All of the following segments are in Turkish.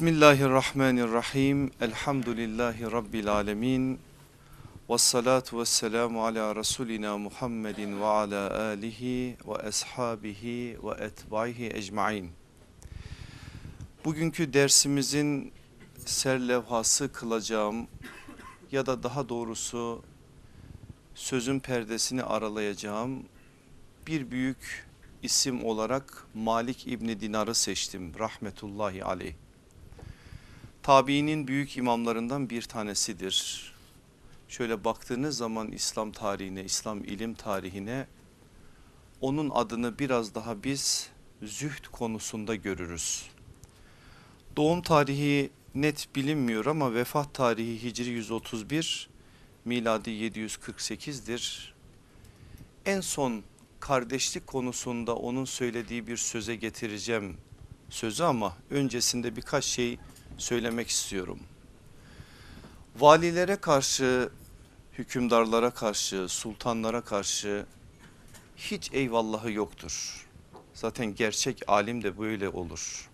Bismillahirrahmanirrahim. Elhamdülillahi Rabbil alemin. Ve salatu ve selamu ala Resulina Muhammedin ve ala alihi ve ashabihi ve etbaihi ecmain. Bugünkü dersimizin serlevhası kılacağım ya da daha doğrusu sözün perdesini aralayacağım bir büyük isim olarak Malik İbni Dinar'ı seçtim rahmetullahi aleyh. Tabiinin büyük imamlarından bir tanesidir. Şöyle baktığınız zaman İslam tarihine, İslam ilim tarihine onun adını biraz daha biz zühd konusunda görürüz. Doğum tarihi net bilinmiyor ama vefat tarihi Hicri 131, miladi 748'dir. En son kardeşlik konusunda onun söylediği bir söze getireceğim sözü ama öncesinde birkaç şey söylemek istiyorum. Valilere karşı, hükümdarlara karşı, sultanlara karşı hiç eyvallahı yoktur. Zaten gerçek alim de böyle olur.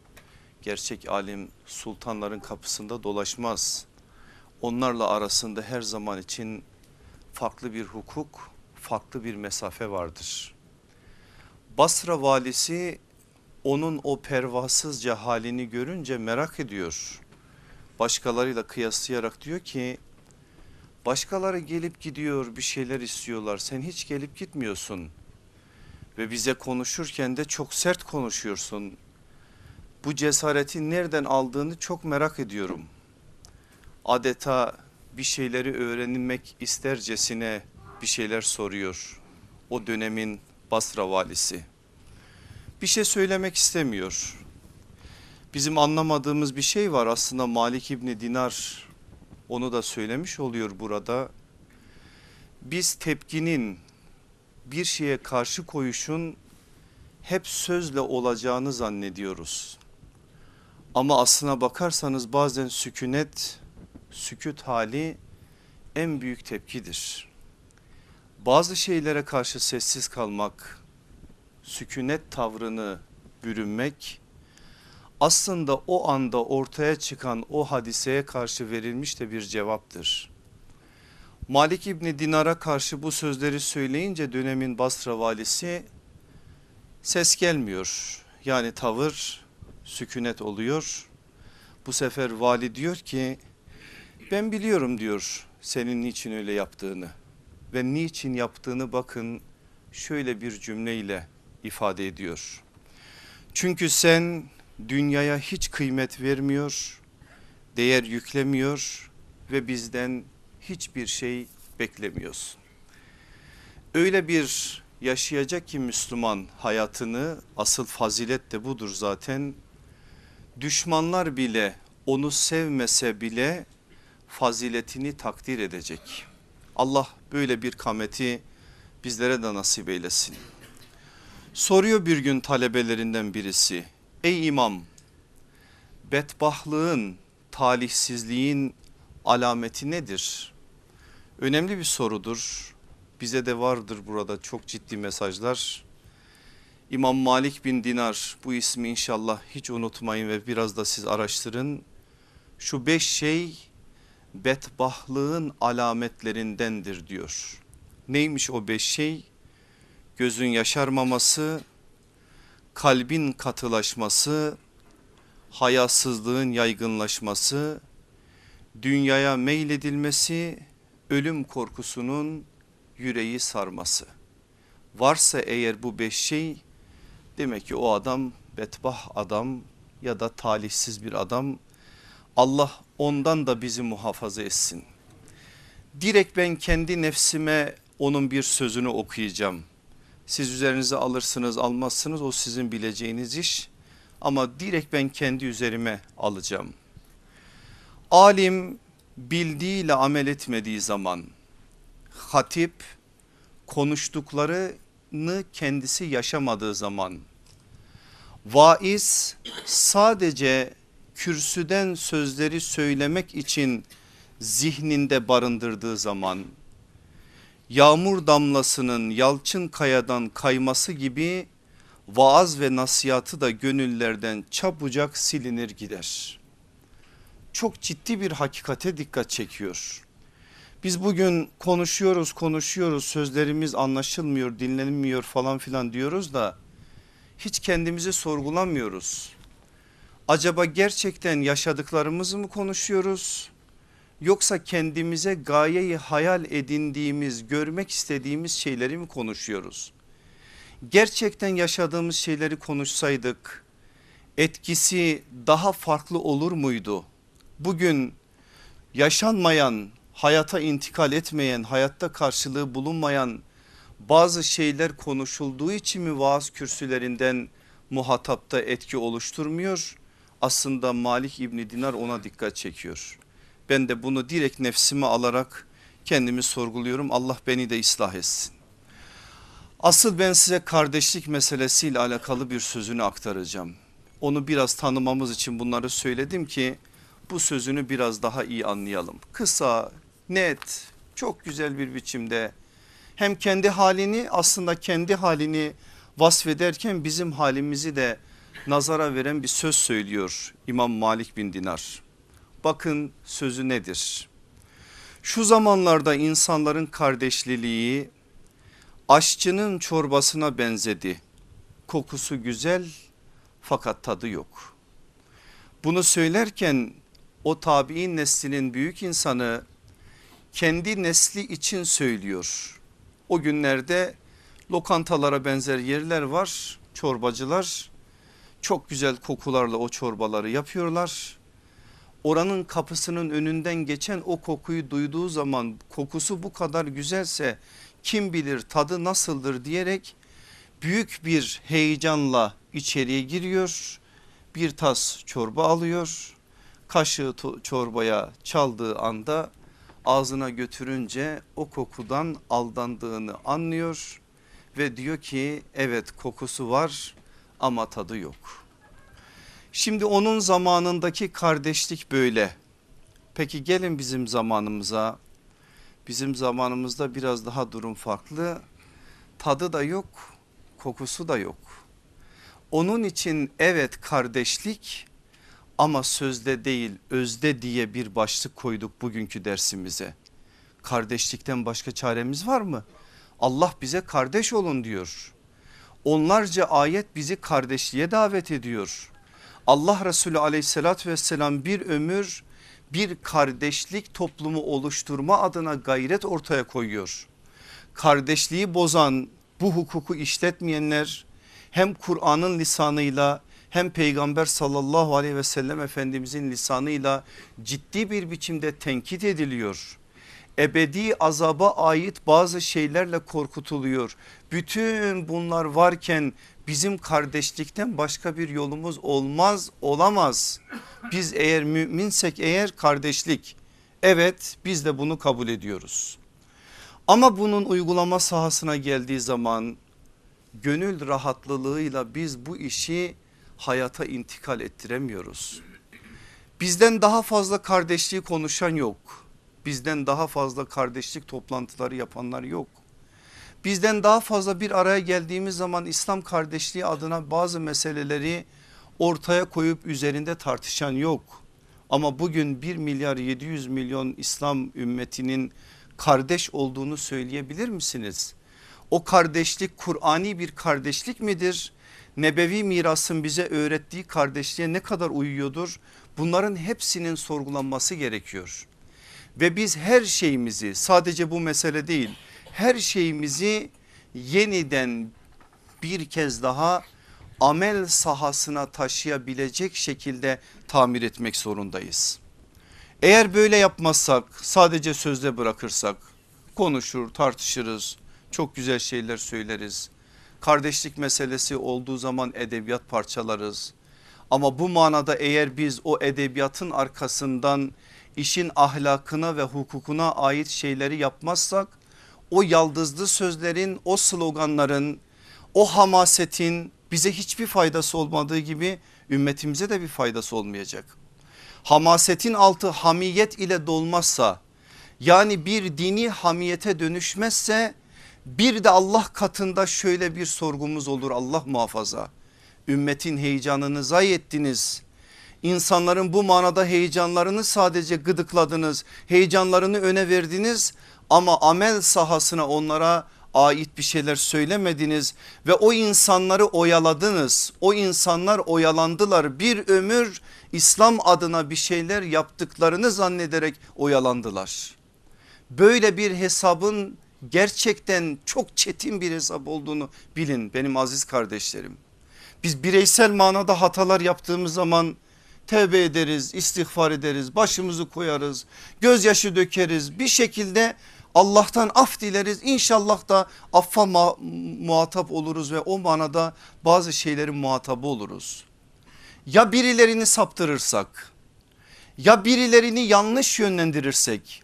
Gerçek alim sultanların kapısında dolaşmaz. Onlarla arasında her zaman için farklı bir hukuk, farklı bir mesafe vardır. Basra valisi onun o pervasızca halini görünce merak ediyor. Başkalarıyla kıyaslayarak diyor ki başkaları gelip gidiyor bir şeyler istiyorlar sen hiç gelip gitmiyorsun. Ve bize konuşurken de çok sert konuşuyorsun. Bu cesareti nereden aldığını çok merak ediyorum. Adeta bir şeyleri öğrenilmek istercesine bir şeyler soruyor. O dönemin Basra valisi bir şey söylemek istemiyor. Bizim anlamadığımız bir şey var aslında Malik İbni Dinar onu da söylemiş oluyor burada. Biz tepkinin bir şeye karşı koyuşun hep sözle olacağını zannediyoruz. Ama aslına bakarsanız bazen sükunet, sükut hali en büyük tepkidir. Bazı şeylere karşı sessiz kalmak, sükunet tavrını bürünmek aslında o anda ortaya çıkan o hadiseye karşı verilmiş de bir cevaptır. Malik İbni Dinar'a karşı bu sözleri söyleyince dönemin Basra valisi ses gelmiyor. Yani tavır sükunet oluyor. Bu sefer vali diyor ki ben biliyorum diyor senin niçin öyle yaptığını ve niçin yaptığını bakın şöyle bir cümleyle ifade ediyor. Çünkü sen dünyaya hiç kıymet vermiyor, değer yüklemiyor ve bizden hiçbir şey beklemiyorsun. Öyle bir yaşayacak ki Müslüman hayatını asıl fazilet de budur zaten. Düşmanlar bile onu sevmese bile faziletini takdir edecek. Allah böyle bir kameti bizlere de nasip eylesin. Soruyor bir gün talebelerinden birisi. Ey imam bedbahlığın, talihsizliğin alameti nedir? Önemli bir sorudur. Bize de vardır burada çok ciddi mesajlar. İmam Malik bin Dinar bu ismi inşallah hiç unutmayın ve biraz da siz araştırın. Şu beş şey bedbahlığın alametlerindendir diyor. Neymiş o beş şey? gözün yaşarmaması, kalbin katılaşması, hayasızlığın yaygınlaşması, dünyaya meyledilmesi, ölüm korkusunun yüreği sarması. Varsa eğer bu beş şey demek ki o adam betbah adam ya da talihsiz bir adam. Allah ondan da bizi muhafaza etsin. Direkt ben kendi nefsime onun bir sözünü okuyacağım. Siz üzerinize alırsınız almazsınız o sizin bileceğiniz iş. Ama direkt ben kendi üzerime alacağım. Alim bildiğiyle amel etmediği zaman hatip konuştuklarını kendisi yaşamadığı zaman vaiz sadece kürsüden sözleri söylemek için zihninde barındırdığı zaman yağmur damlasının yalçın kayadan kayması gibi vaaz ve nasihatı da gönüllerden çabucak silinir gider. çok ciddi bir hakikate dikkat çekiyor. Biz bugün konuşuyoruz konuşuyoruz sözlerimiz anlaşılmıyor dinlenmiyor falan filan diyoruz da hiç kendimizi sorgulamıyoruz. Acaba gerçekten yaşadıklarımızı mı konuşuyoruz? Yoksa kendimize gayeyi hayal edindiğimiz, görmek istediğimiz şeyleri mi konuşuyoruz? Gerçekten yaşadığımız şeyleri konuşsaydık etkisi daha farklı olur muydu? Bugün yaşanmayan, hayata intikal etmeyen, hayatta karşılığı bulunmayan bazı şeyler konuşulduğu için mi vaaz kürsülerinden muhatapta etki oluşturmuyor? Aslında Malik İbni Dinar ona dikkat çekiyor. Ben de bunu direkt nefsime alarak kendimi sorguluyorum. Allah beni de ıslah etsin. Asıl ben size kardeşlik meselesiyle alakalı bir sözünü aktaracağım. Onu biraz tanımamız için bunları söyledim ki bu sözünü biraz daha iyi anlayalım. Kısa, net, çok güzel bir biçimde hem kendi halini aslında kendi halini vasfederken bizim halimizi de nazara veren bir söz söylüyor İmam Malik bin Dinar. Bakın sözü nedir? Şu zamanlarda insanların kardeşliliği aşçının çorbasına benzedi. Kokusu güzel fakat tadı yok. Bunu söylerken o tabi'in neslinin büyük insanı kendi nesli için söylüyor. O günlerde lokantalara benzer yerler var çorbacılar çok güzel kokularla o çorbaları yapıyorlar. Oranın kapısının önünden geçen o kokuyu duyduğu zaman kokusu bu kadar güzelse kim bilir tadı nasıldır diyerek büyük bir heyecanla içeriye giriyor. Bir tas çorba alıyor. Kaşığı çorbaya çaldığı anda ağzına götürünce o kokudan aldandığını anlıyor ve diyor ki evet kokusu var ama tadı yok. Şimdi onun zamanındaki kardeşlik böyle. Peki gelin bizim zamanımıza. Bizim zamanımızda biraz daha durum farklı. Tadı da yok, kokusu da yok. Onun için evet kardeşlik ama sözde değil özde diye bir başlık koyduk bugünkü dersimize. Kardeşlikten başka çaremiz var mı? Allah bize kardeş olun diyor. Onlarca ayet bizi kardeşliğe davet ediyor. Allah Resulü aleyhissalatü vesselam bir ömür bir kardeşlik toplumu oluşturma adına gayret ortaya koyuyor. Kardeşliği bozan bu hukuku işletmeyenler hem Kur'an'ın lisanıyla hem peygamber sallallahu aleyhi ve sellem efendimizin lisanıyla ciddi bir biçimde tenkit ediliyor. Ebedi azaba ait bazı şeylerle korkutuluyor. Bütün bunlar varken bizim kardeşlikten başka bir yolumuz olmaz olamaz. Biz eğer müminsek eğer kardeşlik evet biz de bunu kabul ediyoruz. Ama bunun uygulama sahasına geldiği zaman gönül rahatlılığıyla biz bu işi hayata intikal ettiremiyoruz. Bizden daha fazla kardeşliği konuşan yok. Bizden daha fazla kardeşlik toplantıları yapanlar yok. Bizden daha fazla bir araya geldiğimiz zaman İslam kardeşliği adına bazı meseleleri ortaya koyup üzerinde tartışan yok. Ama bugün 1 milyar 700 milyon İslam ümmetinin kardeş olduğunu söyleyebilir misiniz? O kardeşlik Kur'ani bir kardeşlik midir? Nebevi mirasın bize öğrettiği kardeşliğe ne kadar uyuyordur? Bunların hepsinin sorgulanması gerekiyor. Ve biz her şeyimizi sadece bu mesele değil her şeyimizi yeniden bir kez daha amel sahasına taşıyabilecek şekilde tamir etmek zorundayız. Eğer böyle yapmazsak sadece sözde bırakırsak konuşur tartışırız çok güzel şeyler söyleriz. Kardeşlik meselesi olduğu zaman edebiyat parçalarız. Ama bu manada eğer biz o edebiyatın arkasından işin ahlakına ve hukukuna ait şeyleri yapmazsak o yaldızlı sözlerin o sloganların o hamasetin bize hiçbir faydası olmadığı gibi ümmetimize de bir faydası olmayacak. Hamasetin altı hamiyet ile dolmazsa yani bir dini hamiyete dönüşmezse bir de Allah katında şöyle bir sorgumuz olur Allah muhafaza. Ümmetin heyecanını zayi ettiniz. İnsanların bu manada heyecanlarını sadece gıdıkladınız. Heyecanlarını öne verdiniz ama amel sahasına onlara ait bir şeyler söylemediniz ve o insanları oyaladınız. O insanlar oyalandılar. Bir ömür İslam adına bir şeyler yaptıklarını zannederek oyalandılar. Böyle bir hesabın gerçekten çok çetin bir hesap olduğunu bilin benim aziz kardeşlerim. Biz bireysel manada hatalar yaptığımız zaman tevbe ederiz, istiğfar ederiz, başımızı koyarız, gözyaşı dökeriz. Bir şekilde Allah'tan af dileriz. İnşallah da affa muhatap oluruz ve o manada bazı şeylerin muhatabı oluruz. Ya birilerini saptırırsak, ya birilerini yanlış yönlendirirsek,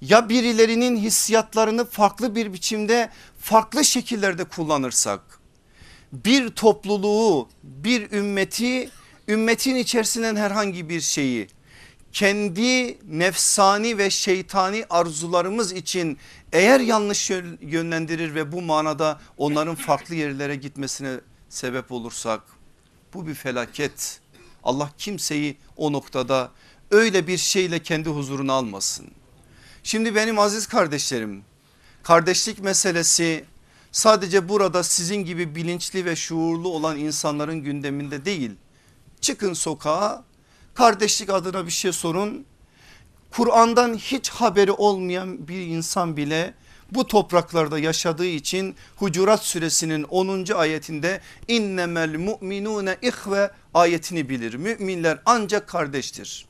ya birilerinin hissiyatlarını farklı bir biçimde farklı şekillerde kullanırsak bir topluluğu bir ümmeti ümmetin içerisinden herhangi bir şeyi kendi nefsani ve şeytani arzularımız için eğer yanlış yönlendirir ve bu manada onların farklı yerlere gitmesine sebep olursak bu bir felaket. Allah kimseyi o noktada öyle bir şeyle kendi huzuruna almasın. Şimdi benim aziz kardeşlerim kardeşlik meselesi sadece burada sizin gibi bilinçli ve şuurlu olan insanların gündeminde değil. Çıkın sokağa kardeşlik adına bir şey sorun. Kur'an'dan hiç haberi olmayan bir insan bile bu topraklarda yaşadığı için Hucurat suresinin 10. ayetinde innemel mu'minune ihve ayetini bilir. Müminler ancak kardeştir.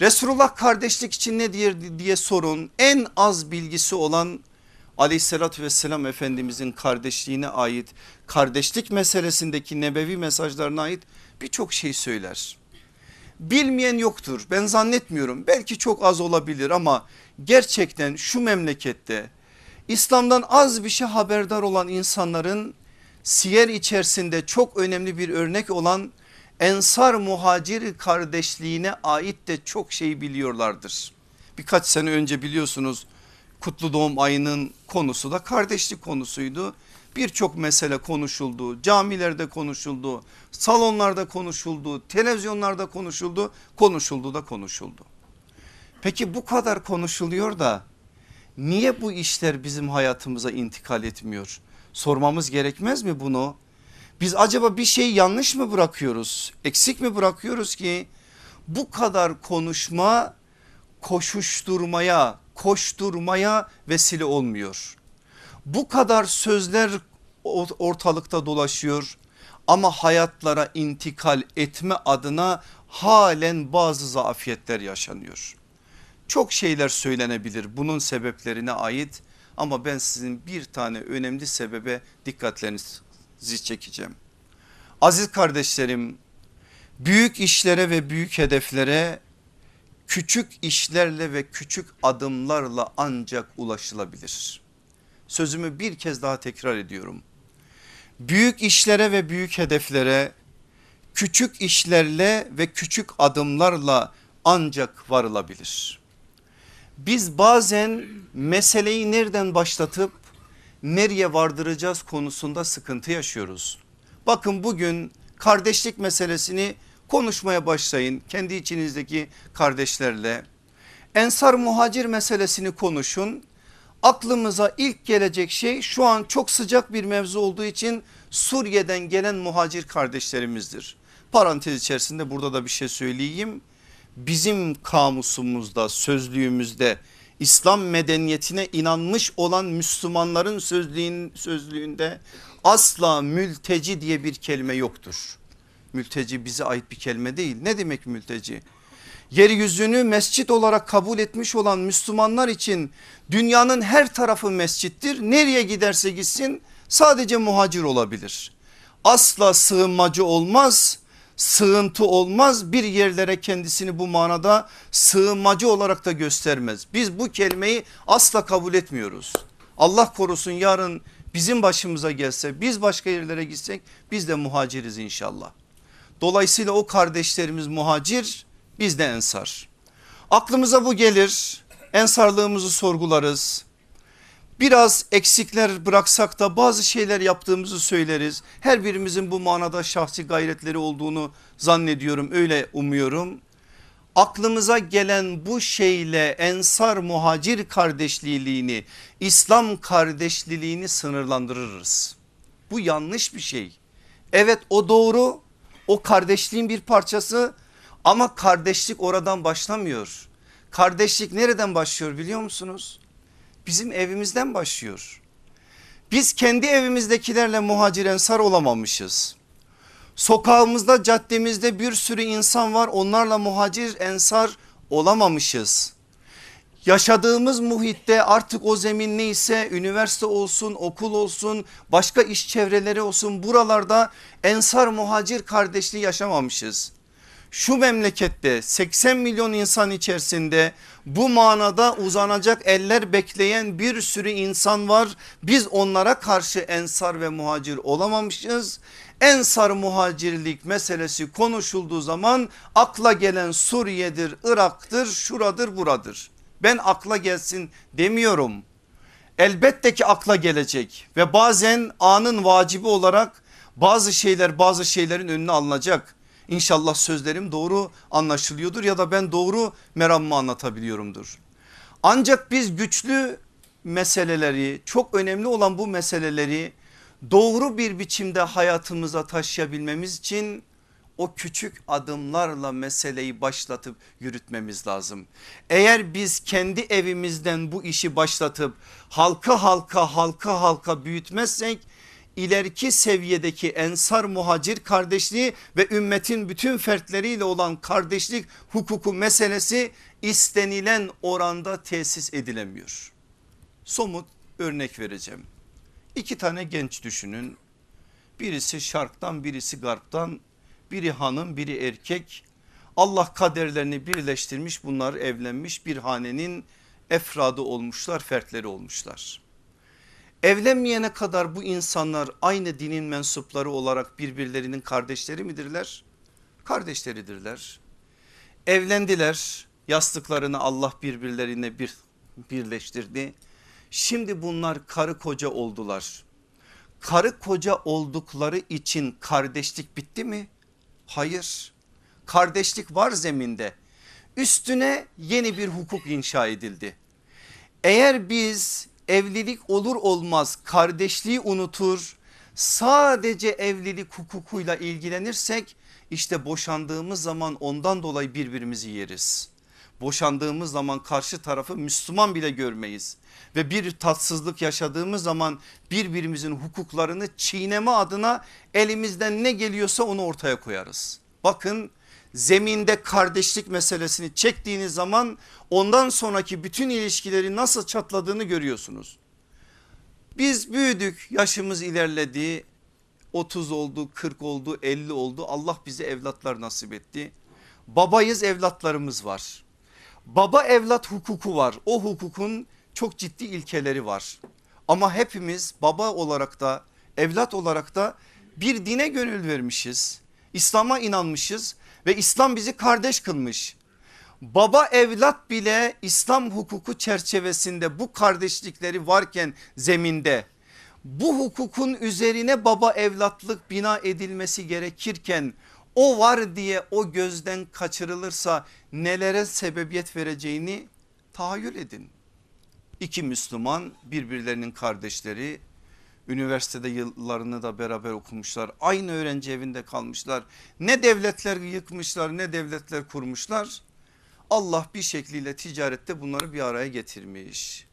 Resulullah kardeşlik için ne diye, diye sorun en az bilgisi olan aleyhissalatü vesselam efendimizin kardeşliğine ait kardeşlik meselesindeki nebevi mesajlarına ait birçok şey söyler. Bilmeyen yoktur ben zannetmiyorum belki çok az olabilir ama gerçekten şu memlekette İslam'dan az bir şey haberdar olan insanların siyer içerisinde çok önemli bir örnek olan Ensar muhacir kardeşliğine ait de çok şey biliyorlardır. Birkaç sene önce biliyorsunuz kutlu doğum ayının konusu da kardeşlik konusuydu. Birçok mesele konuşuldu, camilerde konuşuldu, salonlarda konuşuldu, televizyonlarda konuşuldu, konuşuldu da konuşuldu. Peki bu kadar konuşuluyor da niye bu işler bizim hayatımıza intikal etmiyor? Sormamız gerekmez mi bunu? Biz acaba bir şey yanlış mı bırakıyoruz? Eksik mi bırakıyoruz ki bu kadar konuşma koşuşturmaya, koşturmaya vesile olmuyor. Bu kadar sözler ortalıkta dolaşıyor ama hayatlara intikal etme adına halen bazı zafiyetler yaşanıyor. Çok şeyler söylenebilir bunun sebeplerine ait ama ben sizin bir tane önemli sebebe dikkatlerinizi çekeceğim. Aziz kardeşlerim büyük işlere ve büyük hedeflere küçük işlerle ve küçük adımlarla ancak ulaşılabilir. Sözümü bir kez daha tekrar ediyorum. Büyük işlere ve büyük hedeflere küçük işlerle ve küçük adımlarla ancak varılabilir. Biz bazen meseleyi nereden başlatıp nereye vardıracağız konusunda sıkıntı yaşıyoruz. Bakın bugün kardeşlik meselesini konuşmaya başlayın kendi içinizdeki kardeşlerle. Ensar muhacir meselesini konuşun. Aklımıza ilk gelecek şey şu an çok sıcak bir mevzu olduğu için Suriye'den gelen muhacir kardeşlerimizdir. Parantez içerisinde burada da bir şey söyleyeyim. Bizim kamusumuzda sözlüğümüzde İslam medeniyetine inanmış olan Müslümanların sözlüğün, sözlüğünde asla mülteci diye bir kelime yoktur. Mülteci bize ait bir kelime değil. Ne demek mülteci? Yeryüzünü mescit olarak kabul etmiş olan Müslümanlar için dünyanın her tarafı mescittir. Nereye giderse gitsin sadece muhacir olabilir. Asla sığınmacı olmaz sığıntı olmaz bir yerlere kendisini bu manada sığınmacı olarak da göstermez. Biz bu kelimeyi asla kabul etmiyoruz. Allah korusun yarın bizim başımıza gelse biz başka yerlere gitsek biz de muhaciriz inşallah. Dolayısıyla o kardeşlerimiz muhacir biz de ensar. Aklımıza bu gelir ensarlığımızı sorgularız. Biraz eksikler bıraksak da bazı şeyler yaptığımızı söyleriz. Her birimizin bu manada şahsi gayretleri olduğunu zannediyorum öyle umuyorum. Aklımıza gelen bu şeyle ensar muhacir kardeşliğini İslam kardeşliğini sınırlandırırız. Bu yanlış bir şey. Evet o doğru o kardeşliğin bir parçası ama kardeşlik oradan başlamıyor. Kardeşlik nereden başlıyor biliyor musunuz? Bizim evimizden başlıyor. Biz kendi evimizdekilerle muhacir ensar olamamışız. Sokağımızda caddemizde bir sürü insan var onlarla muhacir ensar olamamışız. Yaşadığımız muhitte artık o zemin neyse üniversite olsun okul olsun başka iş çevreleri olsun buralarda ensar muhacir kardeşliği yaşamamışız şu memlekette 80 milyon insan içerisinde bu manada uzanacak eller bekleyen bir sürü insan var. Biz onlara karşı ensar ve muhacir olamamışız. Ensar muhacirlik meselesi konuşulduğu zaman akla gelen Suriye'dir, Irak'tır, şuradır, buradır. Ben akla gelsin demiyorum. Elbette ki akla gelecek ve bazen anın vacibi olarak bazı şeyler bazı şeylerin önüne alınacak. İnşallah sözlerim doğru anlaşılıyordur ya da ben doğru meramımı anlatabiliyorumdur. Ancak biz güçlü meseleleri çok önemli olan bu meseleleri doğru bir biçimde hayatımıza taşıyabilmemiz için o küçük adımlarla meseleyi başlatıp yürütmemiz lazım. Eğer biz kendi evimizden bu işi başlatıp halka halka halka halka büyütmezsek ileriki seviyedeki ensar muhacir kardeşliği ve ümmetin bütün fertleriyle olan kardeşlik hukuku meselesi istenilen oranda tesis edilemiyor. Somut örnek vereceğim. İki tane genç düşünün. Birisi şarktan birisi garptan biri hanım biri erkek. Allah kaderlerini birleştirmiş bunlar evlenmiş bir hanenin efradı olmuşlar fertleri olmuşlar. Evlenmeyene kadar bu insanlar aynı dinin mensupları olarak birbirlerinin kardeşleri midirler? Kardeşleridirler. Evlendiler yastıklarını Allah birbirlerine bir birleştirdi. Şimdi bunlar karı koca oldular. Karı koca oldukları için kardeşlik bitti mi? Hayır. Kardeşlik var zeminde. Üstüne yeni bir hukuk inşa edildi. Eğer biz evlilik olur olmaz kardeşliği unutur sadece evlilik hukukuyla ilgilenirsek işte boşandığımız zaman ondan dolayı birbirimizi yeriz. Boşandığımız zaman karşı tarafı Müslüman bile görmeyiz ve bir tatsızlık yaşadığımız zaman birbirimizin hukuklarını çiğneme adına elimizden ne geliyorsa onu ortaya koyarız. Bakın zeminde kardeşlik meselesini çektiğiniz zaman ondan sonraki bütün ilişkileri nasıl çatladığını görüyorsunuz. Biz büyüdük yaşımız ilerledi 30 oldu 40 oldu 50 oldu Allah bize evlatlar nasip etti. Babayız evlatlarımız var. Baba evlat hukuku var o hukukun çok ciddi ilkeleri var. Ama hepimiz baba olarak da evlat olarak da bir dine gönül vermişiz. İslam'a inanmışız ve İslam bizi kardeş kılmış. Baba evlat bile İslam hukuku çerçevesinde bu kardeşlikleri varken zeminde bu hukukun üzerine baba evlatlık bina edilmesi gerekirken o var diye o gözden kaçırılırsa nelere sebebiyet vereceğini tahayyül edin. İki Müslüman birbirlerinin kardeşleri Üniversitede yıllarını da beraber okumuşlar. Aynı öğrenci evinde kalmışlar. Ne devletler yıkmışlar ne devletler kurmuşlar. Allah bir şekliyle ticarette bunları bir araya getirmiş.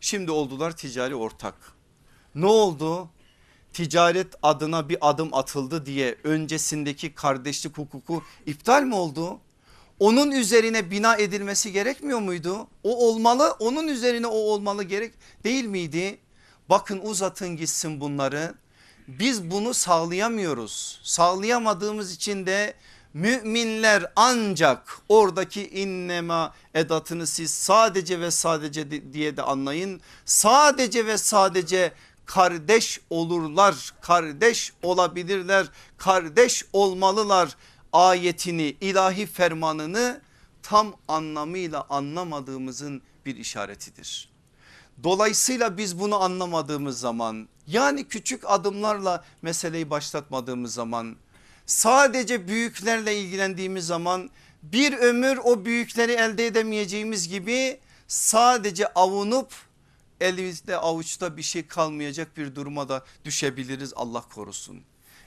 Şimdi oldular ticari ortak. Ne oldu? Ticaret adına bir adım atıldı diye öncesindeki kardeşlik hukuku iptal mi oldu? Onun üzerine bina edilmesi gerekmiyor muydu? O olmalı onun üzerine o olmalı gerek değil miydi? Bakın uzatın gitsin bunları. Biz bunu sağlayamıyoruz. Sağlayamadığımız için de müminler ancak oradaki innema edatını siz sadece ve sadece diye de anlayın. Sadece ve sadece kardeş olurlar, kardeş olabilirler, kardeş olmalılar ayetini, ilahi fermanını tam anlamıyla anlamadığımızın bir işaretidir. Dolayısıyla biz bunu anlamadığımız zaman yani küçük adımlarla meseleyi başlatmadığımız zaman sadece büyüklerle ilgilendiğimiz zaman bir ömür o büyükleri elde edemeyeceğimiz gibi sadece avunup elimizde avuçta bir şey kalmayacak bir duruma da düşebiliriz Allah korusun.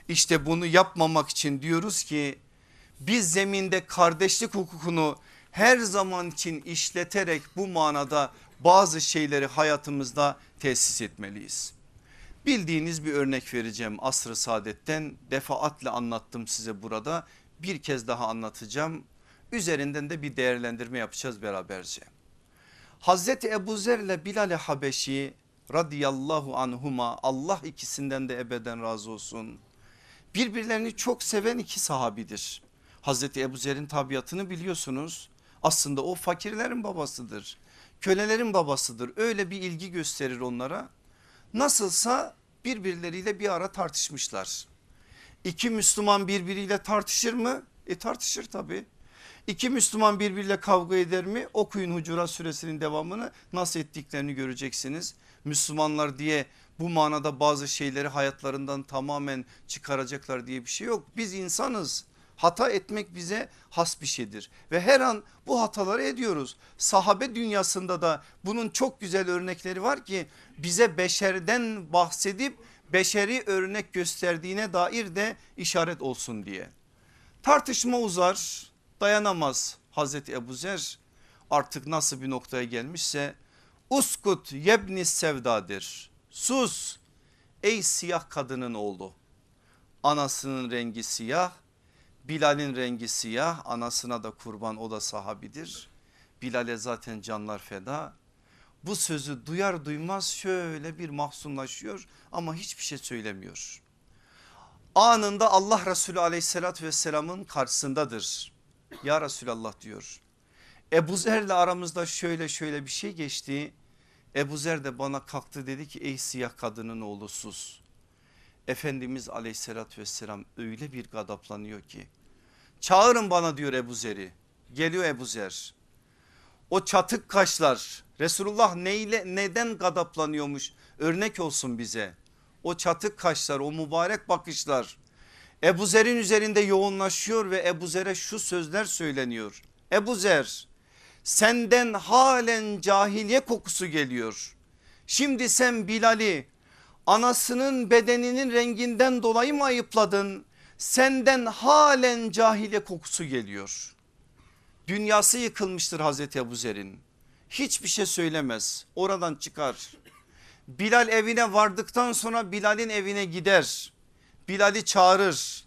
İşte bunu yapmamak için diyoruz ki biz zeminde kardeşlik hukukunu her zaman için işleterek bu manada bazı şeyleri hayatımızda tesis etmeliyiz. Bildiğiniz bir örnek vereceğim asr-ı saadetten defaatle anlattım size burada bir kez daha anlatacağım. Üzerinden de bir değerlendirme yapacağız beraberce. Hazreti Ebu Zer ile Bilal-i Habeşi radıyallahu anhuma Allah ikisinden de ebeden razı olsun. Birbirlerini çok seven iki sahabidir. Hazreti Ebu Zer'in tabiatını biliyorsunuz. Aslında o fakirlerin babasıdır. Kölelerin babasıdır. Öyle bir ilgi gösterir onlara. Nasılsa birbirleriyle bir ara tartışmışlar. İki Müslüman birbiriyle tartışır mı? E tartışır tabii. İki Müslüman birbiriyle kavga eder mi? Okuyun Hucurat suresinin devamını nasıl ettiklerini göreceksiniz. Müslümanlar diye bu manada bazı şeyleri hayatlarından tamamen çıkaracaklar diye bir şey yok. Biz insanız. Hata etmek bize has bir şeydir ve her an bu hataları ediyoruz. Sahabe dünyasında da bunun çok güzel örnekleri var ki bize beşerden bahsedip beşeri örnek gösterdiğine dair de işaret olsun diye. Tartışma uzar dayanamaz Hazreti Ebu Zer artık nasıl bir noktaya gelmişse uskut yebni sevdadır sus ey siyah kadının oğlu anasının rengi siyah Bilal'in rengi siyah anasına da kurban o da sahabidir. Bilal'e zaten canlar feda. Bu sözü duyar duymaz şöyle bir mahzunlaşıyor ama hiçbir şey söylemiyor. Anında Allah Resulü aleyhissalatü vesselamın karşısındadır. Ya Resulallah diyor. Ebu Zer'le aramızda şöyle şöyle bir şey geçti. Ebu Zer de bana kalktı dedi ki ey siyah kadının oğlu sus. Efendimiz aleyhissalatü vesselam öyle bir gadaplanıyor ki çağırın bana diyor Ebu Zer'i. Geliyor Ebu Zer. O çatık kaşlar Resulullah neyle neden gadaplanıyormuş? Örnek olsun bize. O çatık kaşlar o mübarek bakışlar Ebu Zer'in üzerinde yoğunlaşıyor ve Ebu Zer'e şu sözler söyleniyor. Ebu Zer senden halen cahiliye kokusu geliyor. Şimdi sen Bilal'i anasının bedeninin renginden dolayı mı ayıpladın? Senden halen cahile kokusu geliyor. Dünyası yıkılmıştır Hazreti Ebu Zer'in. Hiçbir şey söylemez oradan çıkar. Bilal evine vardıktan sonra Bilal'in evine gider. Bilal'i çağırır.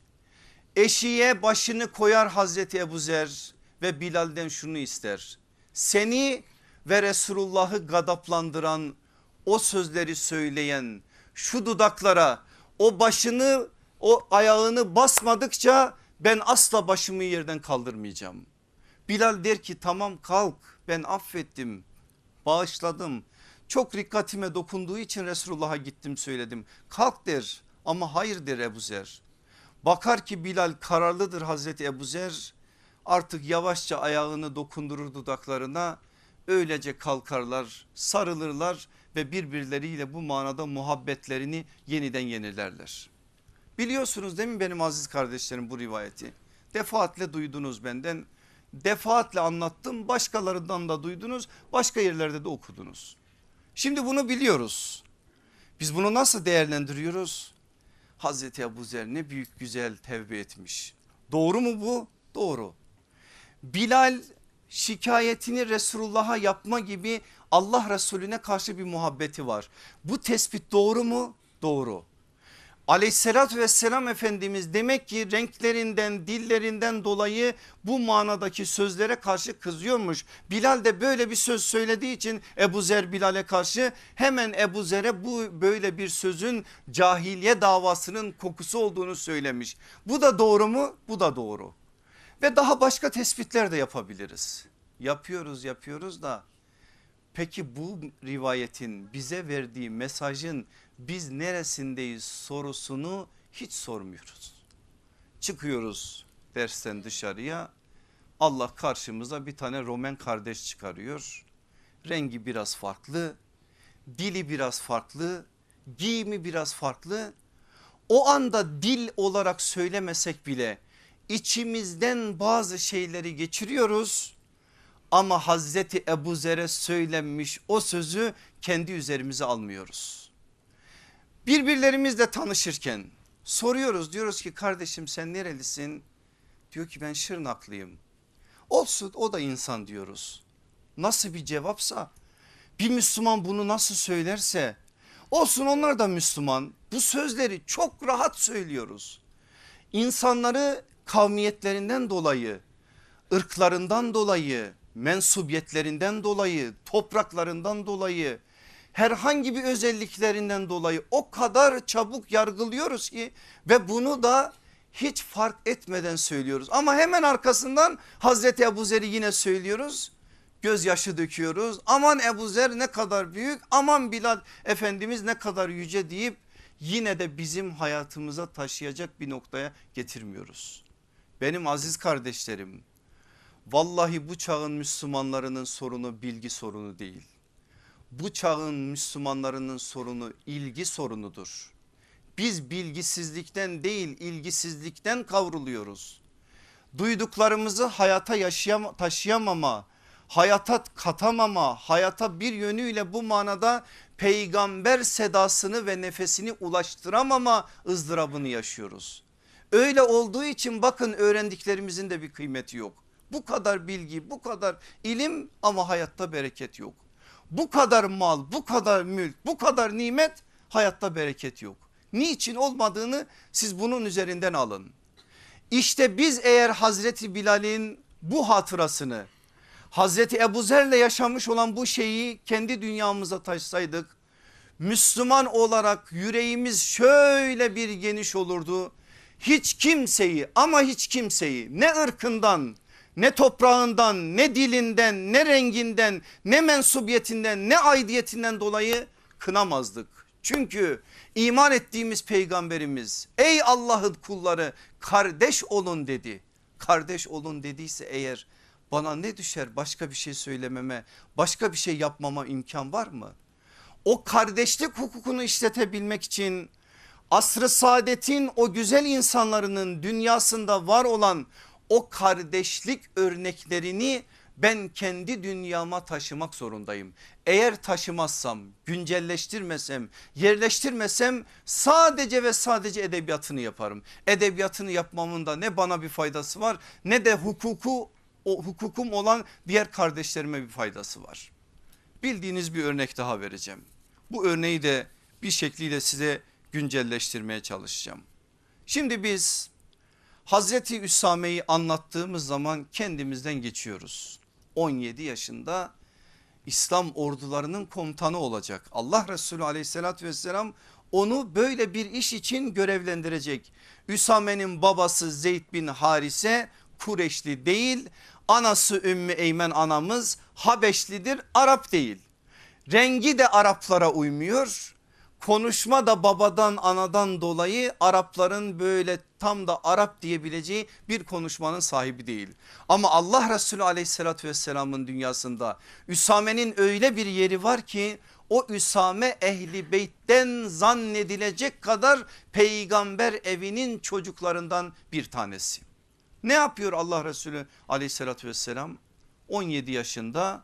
Eşiğe başını koyar Hazreti Ebu Zer ve Bilal'den şunu ister. Seni ve Resulullah'ı gadaplandıran o sözleri söyleyen şu dudaklara o başını o ayağını basmadıkça ben asla başımı yerden kaldırmayacağım. Bilal der ki tamam kalk ben affettim bağışladım. Çok rikkatime dokunduğu için Resulullah'a gittim söyledim. Kalk der ama hayır der Ebu Zer. Bakar ki Bilal kararlıdır Hazreti Ebu Zer artık yavaşça ayağını dokundurur dudaklarına öylece kalkarlar sarılırlar ve birbirleriyle bu manada muhabbetlerini yeniden yenilerler. Biliyorsunuz değil mi benim aziz kardeşlerim bu rivayeti? Defaatle duydunuz benden. Defaatle anlattım başkalarından da duydunuz başka yerlerde de okudunuz. Şimdi bunu biliyoruz. Biz bunu nasıl değerlendiriyoruz? Hazreti Ebu Zer ne büyük güzel tevbe etmiş. Doğru mu bu? Doğru. Bilal şikayetini Resulullah'a yapma gibi Allah Resulüne karşı bir muhabbeti var. Bu tespit doğru mu? Doğru. Aleyhissalatü vesselam Efendimiz demek ki renklerinden dillerinden dolayı bu manadaki sözlere karşı kızıyormuş. Bilal de böyle bir söz söylediği için Ebu Zer Bilal'e karşı hemen Ebu Zer'e bu böyle bir sözün cahiliye davasının kokusu olduğunu söylemiş. Bu da doğru mu? Bu da doğru. Ve daha başka tespitler de yapabiliriz. Yapıyoruz yapıyoruz da peki bu rivayetin bize verdiği mesajın biz neresindeyiz sorusunu hiç sormuyoruz. Çıkıyoruz dersten dışarıya Allah karşımıza bir tane Romen kardeş çıkarıyor. Rengi biraz farklı dili biraz farklı, giyimi biraz farklı. O anda dil olarak söylemesek bile içimizden bazı şeyleri geçiriyoruz. Ama Hazreti Ebu Zer'e söylenmiş o sözü kendi üzerimize almıyoruz. Birbirlerimizle tanışırken soruyoruz diyoruz ki kardeşim sen nerelisin? Diyor ki ben Şırnaklıyım. Olsun o da insan diyoruz. Nasıl bir cevapsa bir Müslüman bunu nasıl söylerse olsun onlar da Müslüman. Bu sözleri çok rahat söylüyoruz. İnsanları kavmiyetlerinden dolayı, ırklarından dolayı, mensubiyetlerinden dolayı, topraklarından dolayı, herhangi bir özelliklerinden dolayı o kadar çabuk yargılıyoruz ki ve bunu da hiç fark etmeden söylüyoruz. Ama hemen arkasından Hazreti Ebu Zer'i yine söylüyoruz. Gözyaşı döküyoruz. Aman Ebu Zer ne kadar büyük aman Bilal Efendimiz ne kadar yüce deyip yine de bizim hayatımıza taşıyacak bir noktaya getirmiyoruz. Benim aziz kardeşlerim vallahi bu çağın Müslümanlarının sorunu bilgi sorunu değil. Bu çağın Müslümanlarının sorunu ilgi sorunudur. Biz bilgisizlikten değil ilgisizlikten kavruluyoruz. Duyduklarımızı hayata yaşayam taşıyamama, hayata katamama, hayata bir yönüyle bu manada peygamber sedasını ve nefesini ulaştıramama ızdırabını yaşıyoruz. Öyle olduğu için bakın öğrendiklerimizin de bir kıymeti yok. Bu kadar bilgi, bu kadar ilim ama hayatta bereket yok. Bu kadar mal, bu kadar mülk, bu kadar nimet hayatta bereket yok. Niçin olmadığını siz bunun üzerinden alın. İşte biz eğer Hazreti Bilal'in bu hatırasını Hazreti Ebu Zer'le yaşamış olan bu şeyi kendi dünyamıza taşısaydık Müslüman olarak yüreğimiz şöyle bir geniş olurdu. Hiç kimseyi ama hiç kimseyi ne ırkından ne toprağından ne dilinden ne renginden ne mensubiyetinden ne aidiyetinden dolayı kınamazdık. Çünkü iman ettiğimiz peygamberimiz ey Allah'ın kulları kardeş olun dedi. Kardeş olun dediyse eğer bana ne düşer başka bir şey söylememe başka bir şey yapmama imkan var mı? O kardeşlik hukukunu işletebilmek için asrı saadetin o güzel insanlarının dünyasında var olan o kardeşlik örneklerini ben kendi dünyama taşımak zorundayım. Eğer taşımazsam, güncelleştirmesem, yerleştirmesem sadece ve sadece edebiyatını yaparım. Edebiyatını yapmamın da ne bana bir faydası var ne de hukuku o hukukum olan diğer kardeşlerime bir faydası var. Bildiğiniz bir örnek daha vereceğim. Bu örneği de bir şekliyle size güncelleştirmeye çalışacağım. Şimdi biz Hazreti Üsame'yi anlattığımız zaman kendimizden geçiyoruz. 17 yaşında İslam ordularının komutanı olacak. Allah Resulü aleyhissalatü vesselam onu böyle bir iş için görevlendirecek. Üsame'nin babası Zeyd bin Harise Kureşli değil anası Ümmü Eymen anamız Habeşlidir Arap değil. Rengi de Araplara uymuyor konuşma da babadan anadan dolayı Arapların böyle tam da Arap diyebileceği bir konuşmanın sahibi değil. Ama Allah Resulü aleyhissalatü vesselamın dünyasında Üsame'nin öyle bir yeri var ki o Üsame ehli beytten zannedilecek kadar peygamber evinin çocuklarından bir tanesi. Ne yapıyor Allah Resulü aleyhissalatü vesselam? 17 yaşında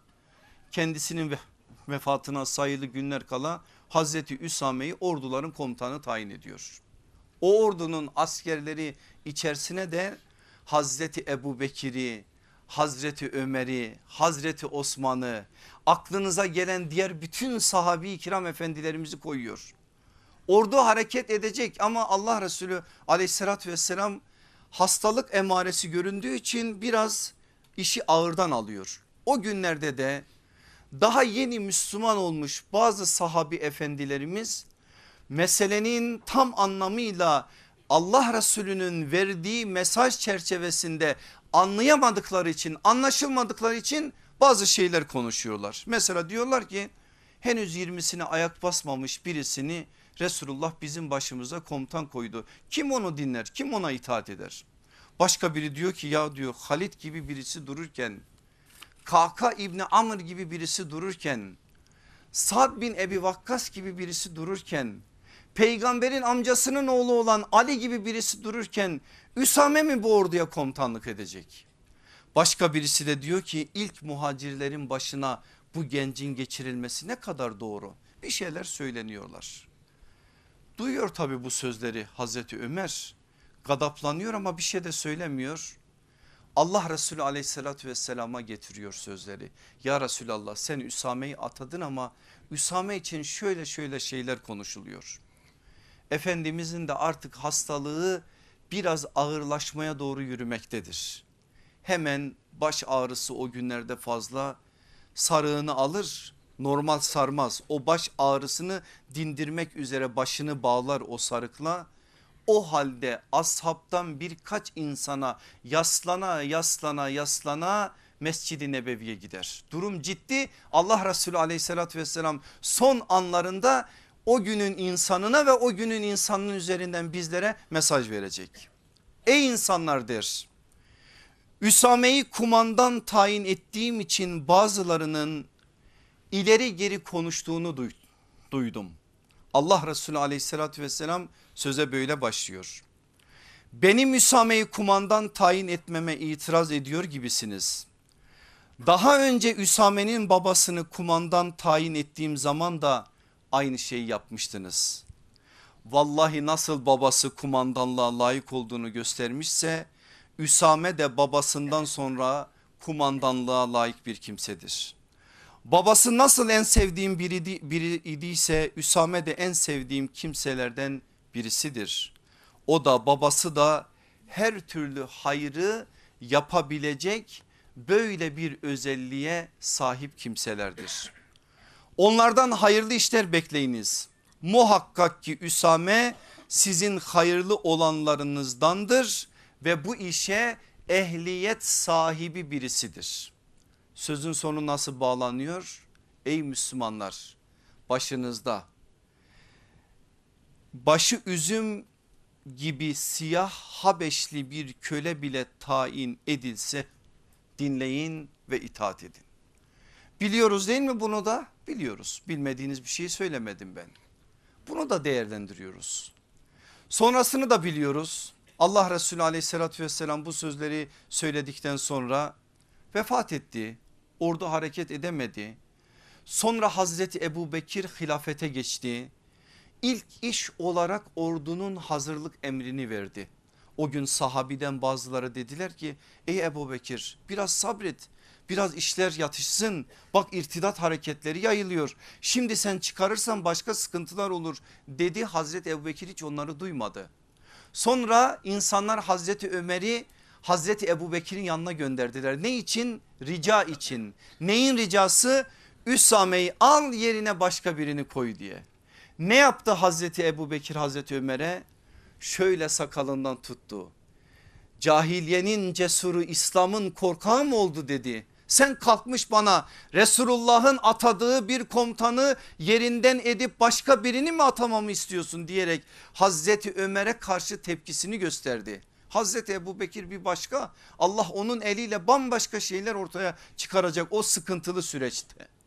kendisinin vefatına sayılı günler kala Hazreti Üsame'yi orduların komutanı tayin ediyor. O ordunun askerleri içerisine de Hazreti Ebu Bekir'i, Hazreti Ömer'i, Hazreti Osman'ı aklınıza gelen diğer bütün sahabi kiram efendilerimizi koyuyor. Ordu hareket edecek ama Allah Resulü aleyhissalatü vesselam hastalık emaresi göründüğü için biraz işi ağırdan alıyor. O günlerde de daha yeni Müslüman olmuş bazı sahabi efendilerimiz meselenin tam anlamıyla Allah Resulü'nün verdiği mesaj çerçevesinde anlayamadıkları için anlaşılmadıkları için bazı şeyler konuşuyorlar. Mesela diyorlar ki henüz 20'sine ayak basmamış birisini Resulullah bizim başımıza komutan koydu. Kim onu dinler kim ona itaat eder? Başka biri diyor ki ya diyor Halit gibi birisi dururken Kaka İbni Amr gibi birisi dururken Sad bin Ebi Vakkas gibi birisi dururken peygamberin amcasının oğlu olan Ali gibi birisi dururken Üsame mi bu orduya komutanlık edecek? Başka birisi de diyor ki ilk muhacirlerin başına bu gencin geçirilmesi ne kadar doğru bir şeyler söyleniyorlar. Duyuyor tabi bu sözleri Hazreti Ömer gadaplanıyor ama bir şey de söylemiyor. Allah Resulü aleyhissalatü vesselama getiriyor sözleri. Ya Resulallah sen Üsame'yi atadın ama Üsame için şöyle şöyle şeyler konuşuluyor. Efendimizin de artık hastalığı biraz ağırlaşmaya doğru yürümektedir. Hemen baş ağrısı o günlerde fazla sarığını alır normal sarmaz o baş ağrısını dindirmek üzere başını bağlar o sarıkla o halde ashabtan birkaç insana yaslana yaslana yaslana Mescid-i Nebevi'ye gider. Durum ciddi Allah Resulü aleyhissalatü vesselam son anlarında o günün insanına ve o günün insanının üzerinden bizlere mesaj verecek. Ey insanlar der Üsame'yi kumandan tayin ettiğim için bazılarının ileri geri konuştuğunu duydum. Allah Resulü aleyhissalatü vesselam söze böyle başlıyor. Benim Üsame'yi kumandan tayin etmeme itiraz ediyor gibisiniz. Daha önce Üsame'nin babasını kumandan tayin ettiğim zaman da aynı şeyi yapmıştınız. Vallahi nasıl babası kumandanlığa layık olduğunu göstermişse Üsame de babasından sonra kumandanlığa layık bir kimsedir. Babası nasıl en sevdiğim biri, biri idiyse Üsame de en sevdiğim kimselerden birisidir. O da babası da her türlü hayrı yapabilecek böyle bir özelliğe sahip kimselerdir. Onlardan hayırlı işler bekleyiniz. Muhakkak ki Üsame sizin hayırlı olanlarınızdandır ve bu işe ehliyet sahibi birisidir. Sözün sonu nasıl bağlanıyor? Ey Müslümanlar başınızda başı üzüm gibi siyah Habeşli bir köle bile tayin edilse dinleyin ve itaat edin. Biliyoruz değil mi bunu da? Biliyoruz. Bilmediğiniz bir şeyi söylemedim ben. Bunu da değerlendiriyoruz. Sonrasını da biliyoruz. Allah Resulü aleyhissalatü vesselam bu sözleri söyledikten sonra vefat etti. Ordu hareket edemedi. Sonra Hazreti Ebu Bekir hilafete geçti. İlk iş olarak ordunun hazırlık emrini verdi. O gün sahabiden bazıları dediler ki ey Ebu Bekir biraz sabret biraz işler yatışsın bak irtidat hareketleri yayılıyor şimdi sen çıkarırsan başka sıkıntılar olur dedi Hazreti Ebu Bekir hiç onları duymadı. Sonra insanlar Hazreti Ömer'i Hazreti Ebu Bekir'in yanına gönderdiler. Ne için? Rica için. Neyin ricası? Üsame'yi al yerine başka birini koy diye. Ne yaptı Hazreti Ebu Bekir Hazreti Ömer'e? Şöyle sakalından tuttu. Cahiliyenin cesuru İslam'ın korkağı mı oldu dedi. Sen kalkmış bana Resulullah'ın atadığı bir komutanı yerinden edip başka birini mi atamamı istiyorsun diyerek Hazreti Ömer'e karşı tepkisini gösterdi. Hazreti Ebu Bekir bir başka Allah onun eliyle bambaşka şeyler ortaya çıkaracak o sıkıntılı süreçte.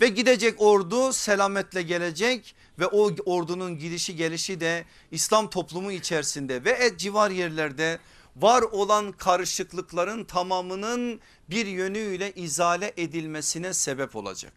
Ve gidecek ordu selametle gelecek ve o ordunun gidişi gelişi de İslam toplumu içerisinde ve civar yerlerde var olan karışıklıkların tamamının bir yönüyle izale edilmesine sebep olacak.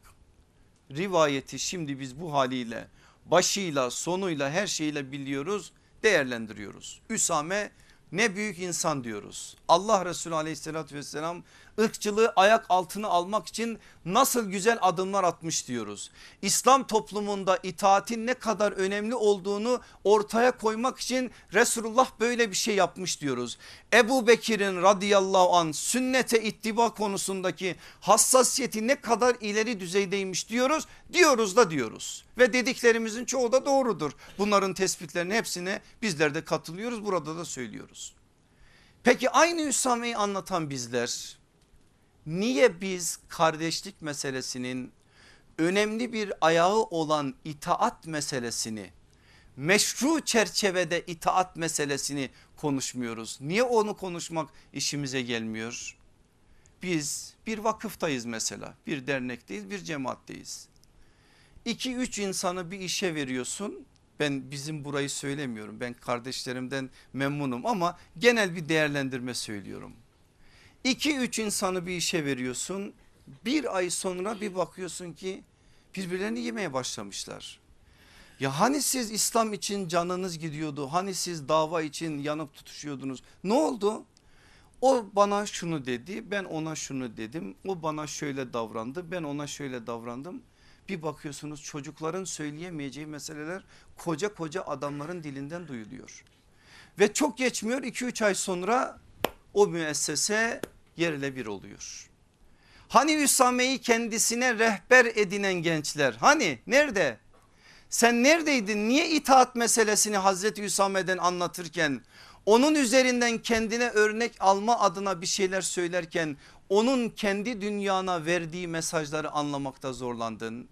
Rivayeti şimdi biz bu haliyle başıyla sonuyla her şeyle biliyoruz değerlendiriyoruz. Üsame ne büyük insan diyoruz. Allah Resulü aleyhissalatü vesselam ırkçılığı ayak altına almak için nasıl güzel adımlar atmış diyoruz. İslam toplumunda itaatin ne kadar önemli olduğunu ortaya koymak için Resulullah böyle bir şey yapmış diyoruz. Ebu Bekir'in radıyallahu an sünnete ittiba konusundaki hassasiyeti ne kadar ileri düzeydeymiş diyoruz. Diyoruz da diyoruz ve dediklerimizin çoğu da doğrudur. Bunların tespitlerine hepsine bizler de katılıyoruz burada da söylüyoruz. Peki aynı Üsame'yi anlatan bizler niye biz kardeşlik meselesinin önemli bir ayağı olan itaat meselesini meşru çerçevede itaat meselesini konuşmuyoruz. Niye onu konuşmak işimize gelmiyor? Biz bir vakıftayız mesela bir dernekteyiz bir cemaatteyiz. 2 üç insanı bir işe veriyorsun. Ben bizim burayı söylemiyorum. Ben kardeşlerimden memnunum ama genel bir değerlendirme söylüyorum. 2 üç insanı bir işe veriyorsun. Bir ay sonra bir bakıyorsun ki birbirlerini yemeye başlamışlar. Ya hani siz İslam için canınız gidiyordu? Hani siz dava için yanıp tutuşuyordunuz? Ne oldu? O bana şunu dedi ben ona şunu dedim o bana şöyle davrandı ben ona şöyle davrandım. Bir bakıyorsunuz çocukların söyleyemeyeceği meseleler koca koca adamların dilinden duyuluyor. Ve çok geçmiyor 2-3 ay sonra o müessese yerle bir oluyor. Hani Üsame'yi kendisine rehber edinen gençler hani nerede? Sen neredeydin niye itaat meselesini Hazreti Üsame'den anlatırken onun üzerinden kendine örnek alma adına bir şeyler söylerken onun kendi dünyana verdiği mesajları anlamakta zorlandın.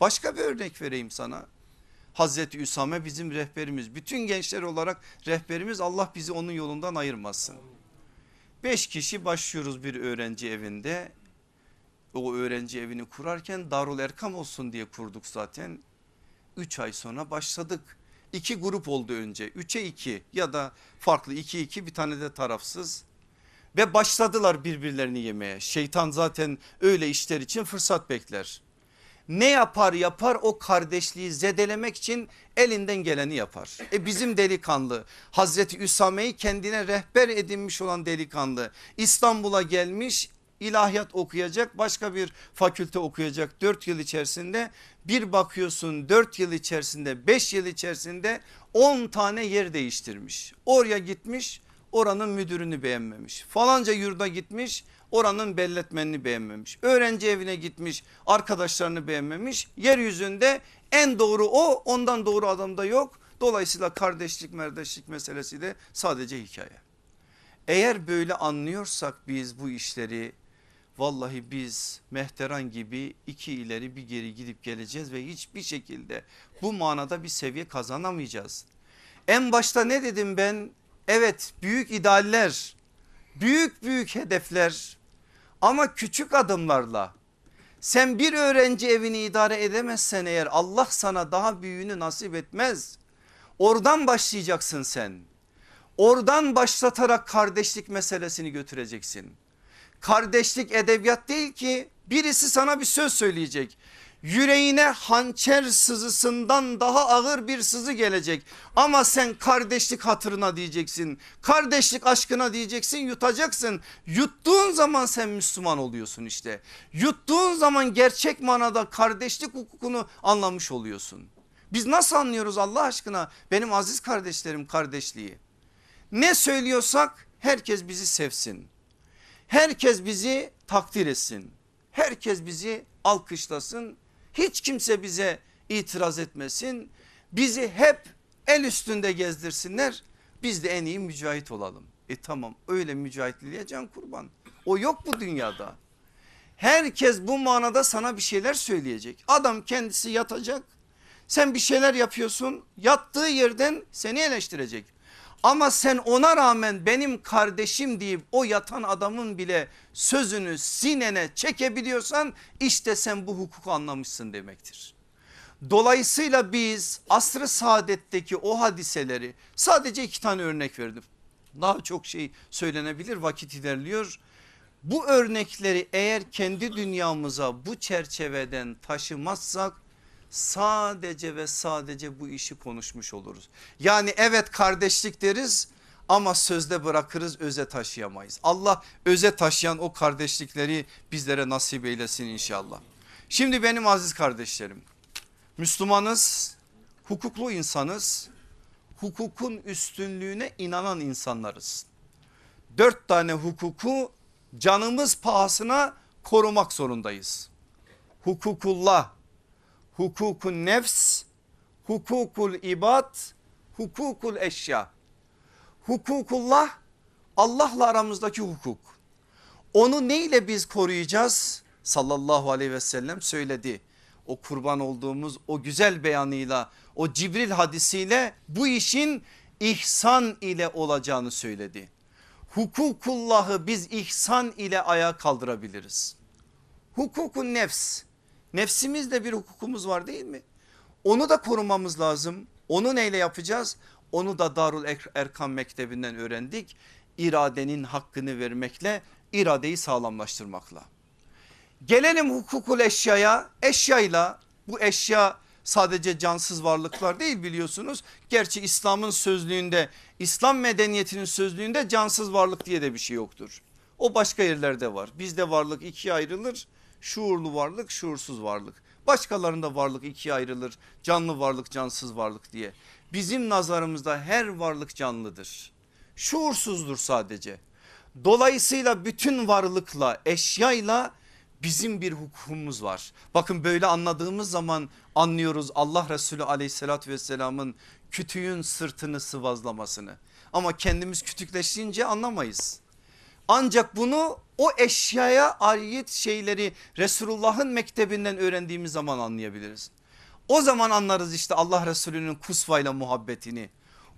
Başka bir örnek vereyim sana. Hazreti Üsame bizim rehberimiz. Bütün gençler olarak rehberimiz Allah bizi onun yolundan ayırmasın. Beş kişi başlıyoruz bir öğrenci evinde. O öğrenci evini kurarken Darul Erkam olsun diye kurduk zaten. Üç ay sonra başladık. İki grup oldu önce. Üçe iki ya da farklı iki iki bir tane de tarafsız. Ve başladılar birbirlerini yemeye. Şeytan zaten öyle işler için fırsat bekler. Ne yapar yapar o kardeşliği zedelemek için elinden geleni yapar. E bizim delikanlı Hazreti Üsame'yi kendine rehber edinmiş olan delikanlı İstanbul'a gelmiş ilahiyat okuyacak başka bir fakülte okuyacak 4 yıl içerisinde bir bakıyorsun 4 yıl içerisinde 5 yıl içerisinde 10 tane yer değiştirmiş. Oraya gitmiş oranın müdürünü beğenmemiş falanca yurda gitmiş oranın belletmenini beğenmemiş. Öğrenci evine gitmiş arkadaşlarını beğenmemiş yeryüzünde en doğru o ondan doğru adam da yok. Dolayısıyla kardeşlik merdeşlik meselesi de sadece hikaye. Eğer böyle anlıyorsak biz bu işleri Vallahi biz mehteran gibi iki ileri bir geri gidip geleceğiz ve hiçbir şekilde bu manada bir seviye kazanamayacağız. En başta ne dedim ben? Evet büyük idealler, büyük büyük hedefler ama küçük adımlarla sen bir öğrenci evini idare edemezsen eğer Allah sana daha büyüğünü nasip etmez. Oradan başlayacaksın sen. Oradan başlatarak kardeşlik meselesini götüreceksin. Kardeşlik edebiyat değil ki birisi sana bir söz söyleyecek. Yüreğine hançer sızısından daha ağır bir sızı gelecek. Ama sen kardeşlik hatırına diyeceksin. Kardeşlik aşkına diyeceksin yutacaksın. Yuttuğun zaman sen Müslüman oluyorsun işte. Yuttuğun zaman gerçek manada kardeşlik hukukunu anlamış oluyorsun. Biz nasıl anlıyoruz Allah aşkına benim aziz kardeşlerim kardeşliği? Ne söylüyorsak herkes bizi sevsin. Herkes bizi takdir etsin. Herkes bizi alkışlasın. Hiç kimse bize itiraz etmesin. Bizi hep el üstünde gezdirsinler. Biz de en iyi mücahit olalım. E tamam öyle mücahitliğe can kurban. O yok bu dünyada. Herkes bu manada sana bir şeyler söyleyecek. Adam kendisi yatacak. Sen bir şeyler yapıyorsun. Yattığı yerden seni eleştirecek. Ama sen ona rağmen benim kardeşim deyip o yatan adamın bile sözünü sinene çekebiliyorsan işte sen bu hukuku anlamışsın demektir. Dolayısıyla biz asrı saadetteki o hadiseleri sadece iki tane örnek verdim. Daha çok şey söylenebilir vakit ilerliyor. Bu örnekleri eğer kendi dünyamıza bu çerçeveden taşımazsak sadece ve sadece bu işi konuşmuş oluruz. Yani evet kardeşlik deriz ama sözde bırakırız öze taşıyamayız. Allah öze taşıyan o kardeşlikleri bizlere nasip eylesin inşallah. Şimdi benim aziz kardeşlerim Müslümanız, hukuklu insanız, hukukun üstünlüğüne inanan insanlarız. Dört tane hukuku canımız pahasına korumak zorundayız. Hukukullah, hukukun nefs, hukukul ibad, hukukul eşya. Hukukullah Allah'la aramızdaki hukuk. Onu neyle biz koruyacağız? Sallallahu aleyhi ve sellem söyledi. O kurban olduğumuz o güzel beyanıyla o Cibril hadisiyle bu işin ihsan ile olacağını söyledi. Hukukullahı biz ihsan ile ayağa kaldırabiliriz. Hukukun nefs Nefsimizde bir hukukumuz var değil mi? Onu da korumamız lazım. Onu neyle yapacağız? Onu da Darul Erkam Mektebi'nden öğrendik. İradenin hakkını vermekle, iradeyi sağlamlaştırmakla. Gelelim hukukul eşyaya. Eşyayla bu eşya sadece cansız varlıklar değil biliyorsunuz. Gerçi İslam'ın sözlüğünde İslam medeniyetinin sözlüğünde cansız varlık diye de bir şey yoktur. O başka yerlerde var. Bizde varlık ikiye ayrılır. Şuurlu varlık şuursuz varlık. Başkalarında varlık ikiye ayrılır. Canlı varlık cansız varlık diye. Bizim nazarımızda her varlık canlıdır. Şuursuzdur sadece. Dolayısıyla bütün varlıkla eşyayla bizim bir hukukumuz var. Bakın böyle anladığımız zaman anlıyoruz Allah Resulü aleyhissalatü vesselamın kütüğün sırtını sıvazlamasını. Ama kendimiz kütükleşince anlamayız. Ancak bunu o eşyaya ait şeyleri Resulullah'ın mektebinden öğrendiğimiz zaman anlayabiliriz. O zaman anlarız işte Allah Resulü'nün kusvayla muhabbetini,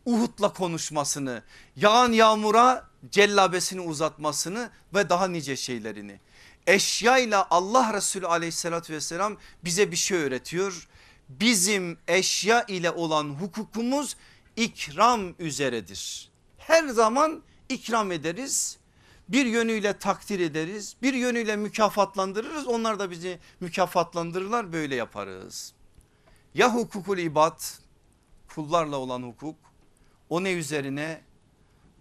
Uhud'la konuşmasını, yağan yağmura cellabesini uzatmasını ve daha nice şeylerini. Eşyayla Allah Resulü aleyhissalatü vesselam bize bir şey öğretiyor. Bizim eşya ile olan hukukumuz ikram üzeredir. Her zaman ikram ederiz bir yönüyle takdir ederiz bir yönüyle mükafatlandırırız onlar da bizi mükafatlandırırlar böyle yaparız. Ya hukukul ibad kullarla olan hukuk o ne üzerine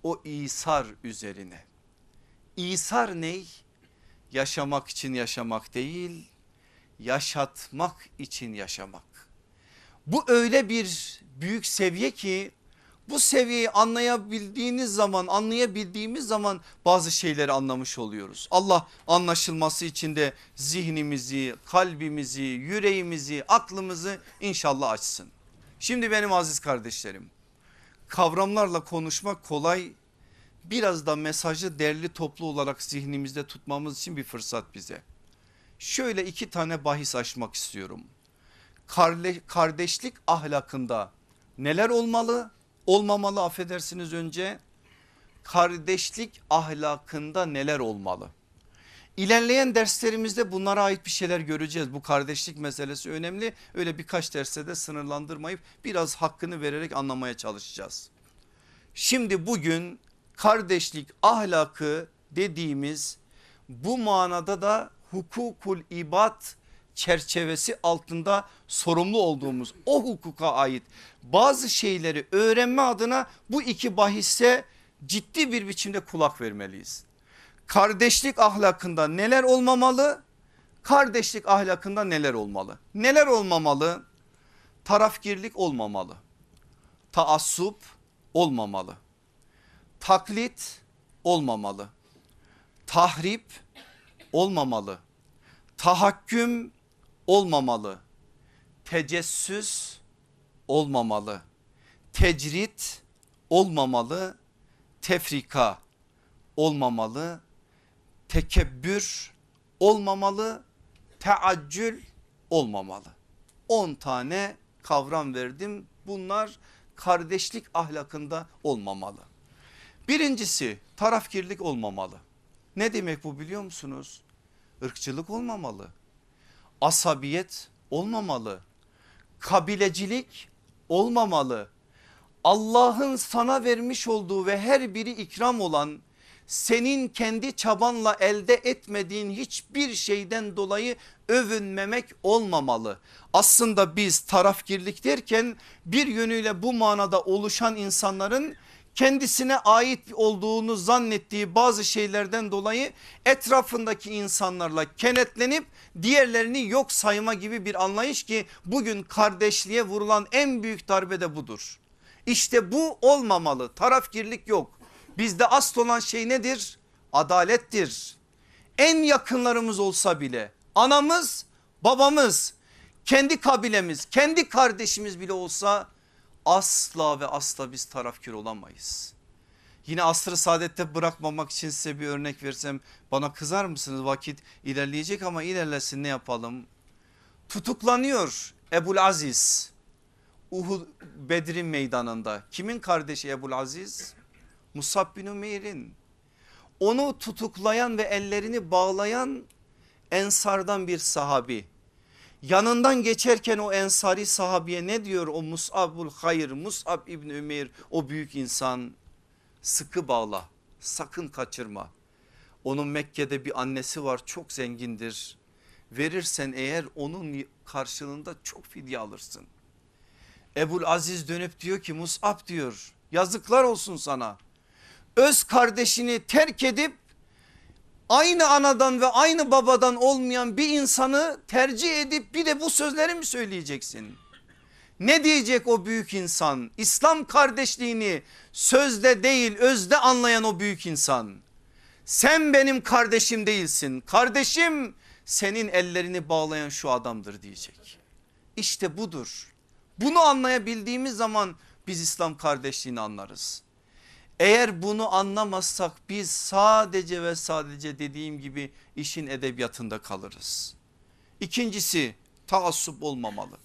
o İsar üzerine. İsar ney? Yaşamak için yaşamak değil yaşatmak için yaşamak. Bu öyle bir büyük seviye ki bu seviyeyi anlayabildiğiniz zaman anlayabildiğimiz zaman bazı şeyleri anlamış oluyoruz. Allah anlaşılması için de zihnimizi, kalbimizi, yüreğimizi, aklımızı inşallah açsın. Şimdi benim aziz kardeşlerim kavramlarla konuşmak kolay biraz da mesajı derli toplu olarak zihnimizde tutmamız için bir fırsat bize. Şöyle iki tane bahis açmak istiyorum. Kardeşlik ahlakında neler olmalı? Olmamalı affedersiniz önce kardeşlik ahlakında neler olmalı? İlerleyen derslerimizde bunlara ait bir şeyler göreceğiz. Bu kardeşlik meselesi önemli. Öyle birkaç derste de sınırlandırmayıp biraz hakkını vererek anlamaya çalışacağız. Şimdi bugün kardeşlik ahlakı dediğimiz bu manada da hukukul ibad çerçevesi altında sorumlu olduğumuz o hukuka ait bazı şeyleri öğrenme adına bu iki bahisse ciddi bir biçimde kulak vermeliyiz. Kardeşlik ahlakında neler olmamalı? Kardeşlik ahlakında neler olmalı? Neler olmamalı? Tarafgirlik olmamalı. Taassup olmamalı. Taklit olmamalı. Tahrip olmamalı. Tahakküm olmamalı. Tecessüs olmamalı. Tecrit olmamalı. Tefrika olmamalı. Tekebbür olmamalı. Teaccül olmamalı. 10 tane kavram verdim. Bunlar kardeşlik ahlakında olmamalı. Birincisi tarafkirlik olmamalı. Ne demek bu biliyor musunuz? Irkçılık olmamalı asabiyet olmamalı. Kabilecilik olmamalı. Allah'ın sana vermiş olduğu ve her biri ikram olan senin kendi çabanla elde etmediğin hiçbir şeyden dolayı övünmemek olmamalı. Aslında biz tarafgirlik derken bir yönüyle bu manada oluşan insanların kendisine ait olduğunu zannettiği bazı şeylerden dolayı etrafındaki insanlarla kenetlenip diğerlerini yok sayma gibi bir anlayış ki bugün kardeşliğe vurulan en büyük darbe de budur. İşte bu olmamalı tarafgirlik yok. Bizde asıl olan şey nedir? Adalettir. En yakınlarımız olsa bile anamız babamız kendi kabilemiz kendi kardeşimiz bile olsa asla ve asla biz tarafkir olamayız. Yine asrı saadette bırakmamak için size bir örnek versem bana kızar mısınız? Vakit ilerleyecek ama ilerlesin ne yapalım? Tutuklanıyor Ebul Aziz Uhud Bedir'in meydanında. Kimin kardeşi Ebul Aziz? Musab bin Ümeyr'in. Onu tutuklayan ve ellerini bağlayan ensardan bir sahabi. Yanından geçerken o ensari sahabiye ne diyor o Mus'abul Hayır Mus'ab İbni Ümeyr o büyük insan sıkı bağla sakın kaçırma. Onun Mekke'de bir annesi var çok zengindir. Verirsen eğer onun karşılığında çok fidye alırsın. Ebul Aziz dönüp diyor ki Mus'ab diyor yazıklar olsun sana. Öz kardeşini terk edip aynı anadan ve aynı babadan olmayan bir insanı tercih edip bir de bu sözleri mi söyleyeceksin? Ne diyecek o büyük insan? İslam kardeşliğini sözde değil özde anlayan o büyük insan. Sen benim kardeşim değilsin. Kardeşim senin ellerini bağlayan şu adamdır diyecek. İşte budur. Bunu anlayabildiğimiz zaman biz İslam kardeşliğini anlarız. Eğer bunu anlamazsak biz sadece ve sadece dediğim gibi işin edebiyatında kalırız. İkincisi taassup olmamalı.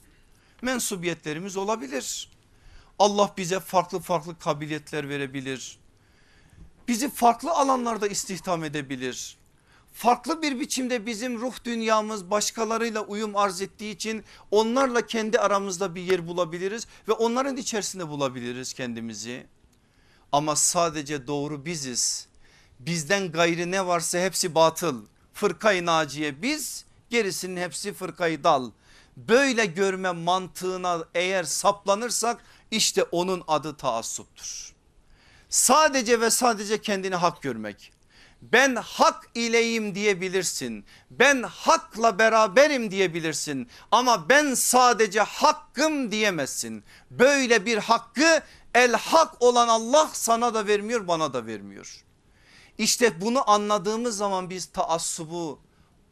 Mensubiyetlerimiz olabilir. Allah bize farklı farklı kabiliyetler verebilir. Bizi farklı alanlarda istihdam edebilir. Farklı bir biçimde bizim ruh dünyamız başkalarıyla uyum arz ettiği için onlarla kendi aramızda bir yer bulabiliriz ve onların içerisinde bulabiliriz kendimizi. Ama sadece doğru biziz. Bizden gayrı ne varsa hepsi batıl. Fırkayı naciye biz gerisinin hepsi fırkayı dal. Böyle görme mantığına eğer saplanırsak işte onun adı taassuptur. Sadece ve sadece kendini hak görmek. Ben hak ileyim diyebilirsin. Ben hakla beraberim diyebilirsin. Ama ben sadece hakkım diyemezsin. Böyle bir hakkı el hak olan Allah sana da vermiyor bana da vermiyor. İşte bunu anladığımız zaman biz taassubu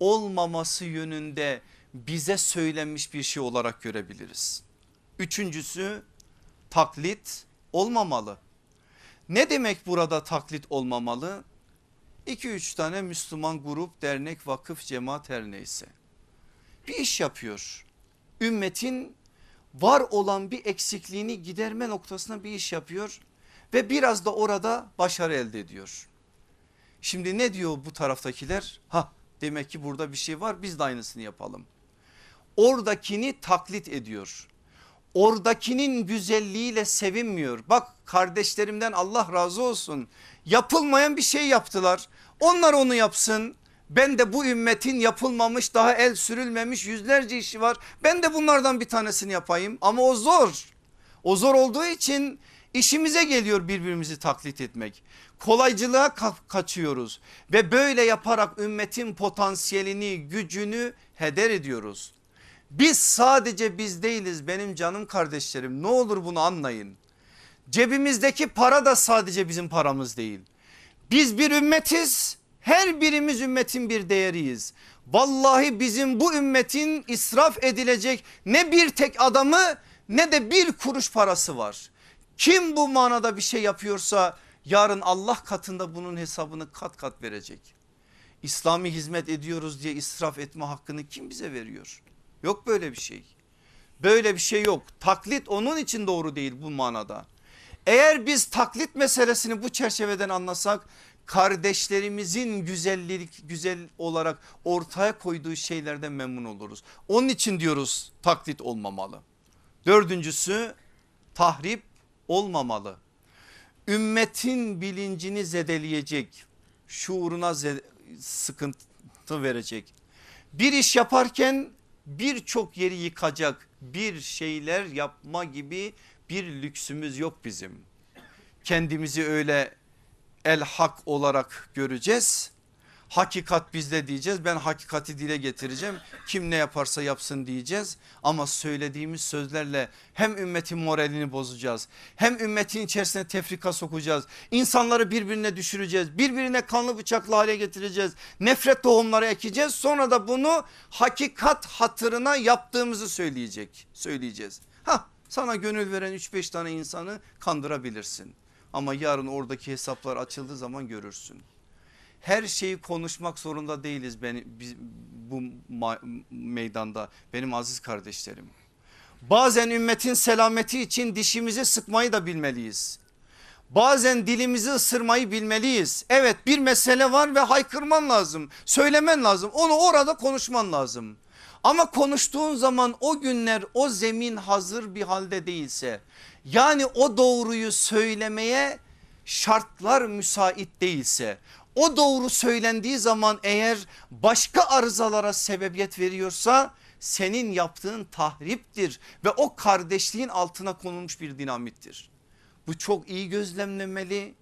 olmaması yönünde bize söylenmiş bir şey olarak görebiliriz. Üçüncüsü taklit olmamalı. Ne demek burada taklit olmamalı? 2-3 tane Müslüman grup, dernek, vakıf, cemaat her neyse. Bir iş yapıyor. Ümmetin var olan bir eksikliğini giderme noktasına bir iş yapıyor ve biraz da orada başarı elde ediyor. Şimdi ne diyor bu taraftakiler? Ha demek ki burada bir şey var biz de aynısını yapalım. Oradakini taklit ediyor. Oradakinin güzelliğiyle sevinmiyor. Bak kardeşlerimden Allah razı olsun. Yapılmayan bir şey yaptılar. Onlar onu yapsın. Ben de bu ümmetin yapılmamış daha el sürülmemiş yüzlerce işi var. Ben de bunlardan bir tanesini yapayım ama o zor. O zor olduğu için işimize geliyor birbirimizi taklit etmek. Kolaycılığa ka kaçıyoruz ve böyle yaparak ümmetin potansiyelini gücünü heder ediyoruz. Biz sadece biz değiliz benim canım kardeşlerim ne olur bunu anlayın. Cebimizdeki para da sadece bizim paramız değil. Biz bir ümmetiz her birimiz ümmetin bir değeriyiz. Vallahi bizim bu ümmetin israf edilecek ne bir tek adamı ne de bir kuruş parası var. Kim bu manada bir şey yapıyorsa yarın Allah katında bunun hesabını kat kat verecek. İslami hizmet ediyoruz diye israf etme hakkını kim bize veriyor? Yok böyle bir şey. Böyle bir şey yok. Taklit onun için doğru değil bu manada. Eğer biz taklit meselesini bu çerçeveden anlasak kardeşlerimizin güzellik güzel olarak ortaya koyduğu şeylerden memnun oluruz. Onun için diyoruz taklit olmamalı. Dördüncüsü tahrip olmamalı. Ümmetin bilincini zedeleyecek, şuuruna sıkıntı verecek. Bir iş yaparken birçok yeri yıkacak bir şeyler yapma gibi bir lüksümüz yok bizim. Kendimizi öyle el hak olarak göreceğiz. Hakikat bizde diyeceğiz. Ben hakikati dile getireceğim. Kim ne yaparsa yapsın diyeceğiz. Ama söylediğimiz sözlerle hem ümmetin moralini bozacağız hem ümmetin içerisine tefrika sokacağız. İnsanları birbirine düşüreceğiz birbirine kanlı bıçaklı hale getireceğiz. Nefret tohumları ekeceğiz. Sonra da bunu hakikat hatırına yaptığımızı söyleyecek söyleyeceğiz. Ha sana gönül veren 3-5 tane insanı kandırabilirsin ama yarın oradaki hesaplar açıldığı zaman görürsün. Her şeyi konuşmak zorunda değiliz ben, biz, bu meydanda benim aziz kardeşlerim. Bazen ümmetin selameti için dişimizi sıkmayı da bilmeliyiz. Bazen dilimizi ısırmayı bilmeliyiz. Evet bir mesele var ve haykırman lazım. Söylemen lazım. Onu orada konuşman lazım. Ama konuştuğun zaman o günler o zemin hazır bir halde değilse yani o doğruyu söylemeye şartlar müsait değilse o doğru söylendiği zaman eğer başka arızalara sebebiyet veriyorsa senin yaptığın tahriptir ve o kardeşliğin altına konulmuş bir dinamittir. Bu çok iyi gözlemlemeli,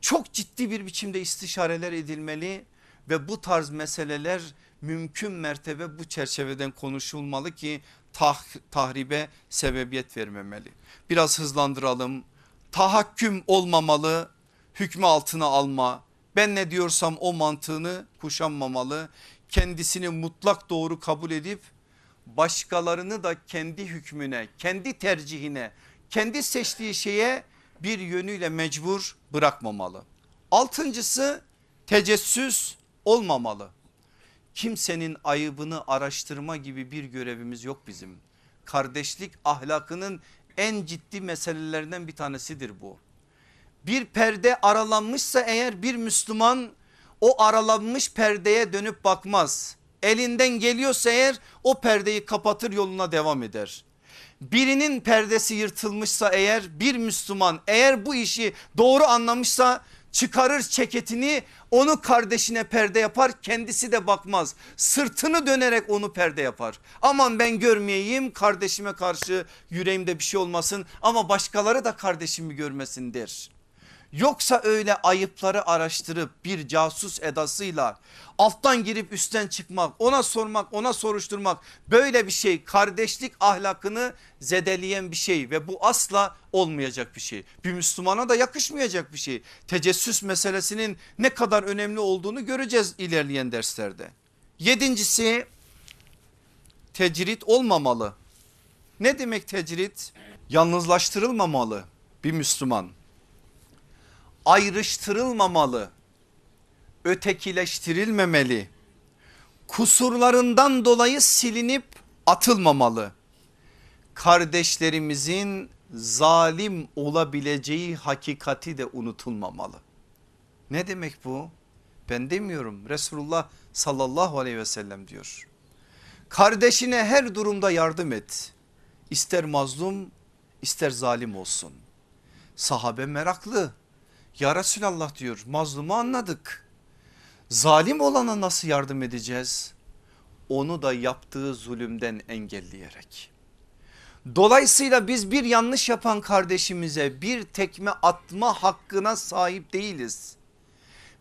çok ciddi bir biçimde istişareler edilmeli ve bu tarz meseleler mümkün mertebe bu çerçeveden konuşulmalı ki tah tahribe sebebiyet vermemeli. Biraz hızlandıralım. Tahakküm olmamalı, hükmü altına alma. Ben ne diyorsam o mantığını kuşanmamalı. Kendisini mutlak doğru kabul edip başkalarını da kendi hükmüne, kendi tercihine, kendi seçtiği şeye bir yönüyle mecbur bırakmamalı. Altıncısı tecessüs olmamalı. Kimsenin ayıbını araştırma gibi bir görevimiz yok bizim. Kardeşlik ahlakının en ciddi meselelerinden bir tanesidir bu. Bir perde aralanmışsa eğer bir Müslüman o aralanmış perdeye dönüp bakmaz. Elinden geliyorsa eğer o perdeyi kapatır yoluna devam eder birinin perdesi yırtılmışsa eğer bir Müslüman eğer bu işi doğru anlamışsa çıkarır ceketini onu kardeşine perde yapar kendisi de bakmaz sırtını dönerek onu perde yapar aman ben görmeyeyim kardeşime karşı yüreğimde bir şey olmasın ama başkaları da kardeşimi görmesin der. Yoksa öyle ayıpları araştırıp bir casus edasıyla alttan girip üstten çıkmak ona sormak ona soruşturmak böyle bir şey kardeşlik ahlakını zedeleyen bir şey ve bu asla olmayacak bir şey. Bir Müslümana da yakışmayacak bir şey. Tecessüs meselesinin ne kadar önemli olduğunu göreceğiz ilerleyen derslerde. Yedincisi tecrit olmamalı. Ne demek tecrit? Yalnızlaştırılmamalı bir Müslüman ayrıştırılmamalı, ötekileştirilmemeli, kusurlarından dolayı silinip atılmamalı. Kardeşlerimizin zalim olabileceği hakikati de unutulmamalı. Ne demek bu? Ben demiyorum Resulullah sallallahu aleyhi ve sellem diyor. Kardeşine her durumda yardım et. İster mazlum ister zalim olsun. Sahabe meraklı ya Resulallah diyor mazlumu anladık. Zalim olana nasıl yardım edeceğiz? Onu da yaptığı zulümden engelleyerek. Dolayısıyla biz bir yanlış yapan kardeşimize bir tekme atma hakkına sahip değiliz.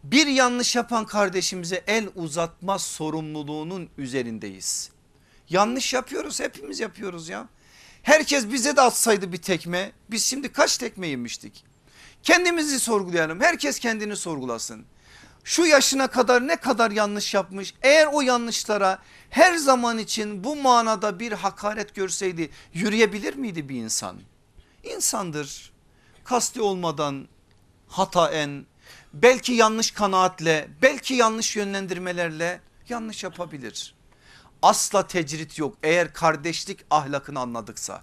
Bir yanlış yapan kardeşimize el uzatma sorumluluğunun üzerindeyiz. Yanlış yapıyoruz hepimiz yapıyoruz ya. Herkes bize de atsaydı bir tekme biz şimdi kaç tekme yemiştik? Kendimizi sorgulayalım. Herkes kendini sorgulasın. Şu yaşına kadar ne kadar yanlış yapmış? Eğer o yanlışlara her zaman için bu manada bir hakaret görseydi yürüyebilir miydi bir insan? İnsandır. Kasti olmadan hataen belki yanlış kanaatle belki yanlış yönlendirmelerle yanlış yapabilir. Asla tecrit yok eğer kardeşlik ahlakını anladıksa.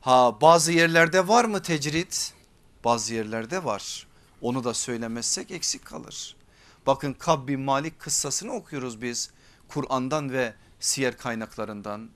Ha bazı yerlerde var mı tecrit? Bazı yerlerde var. Onu da söylemezsek eksik kalır. Bakın Kab bin Malik kıssasını okuyoruz biz Kur'an'dan ve siyer kaynaklarından.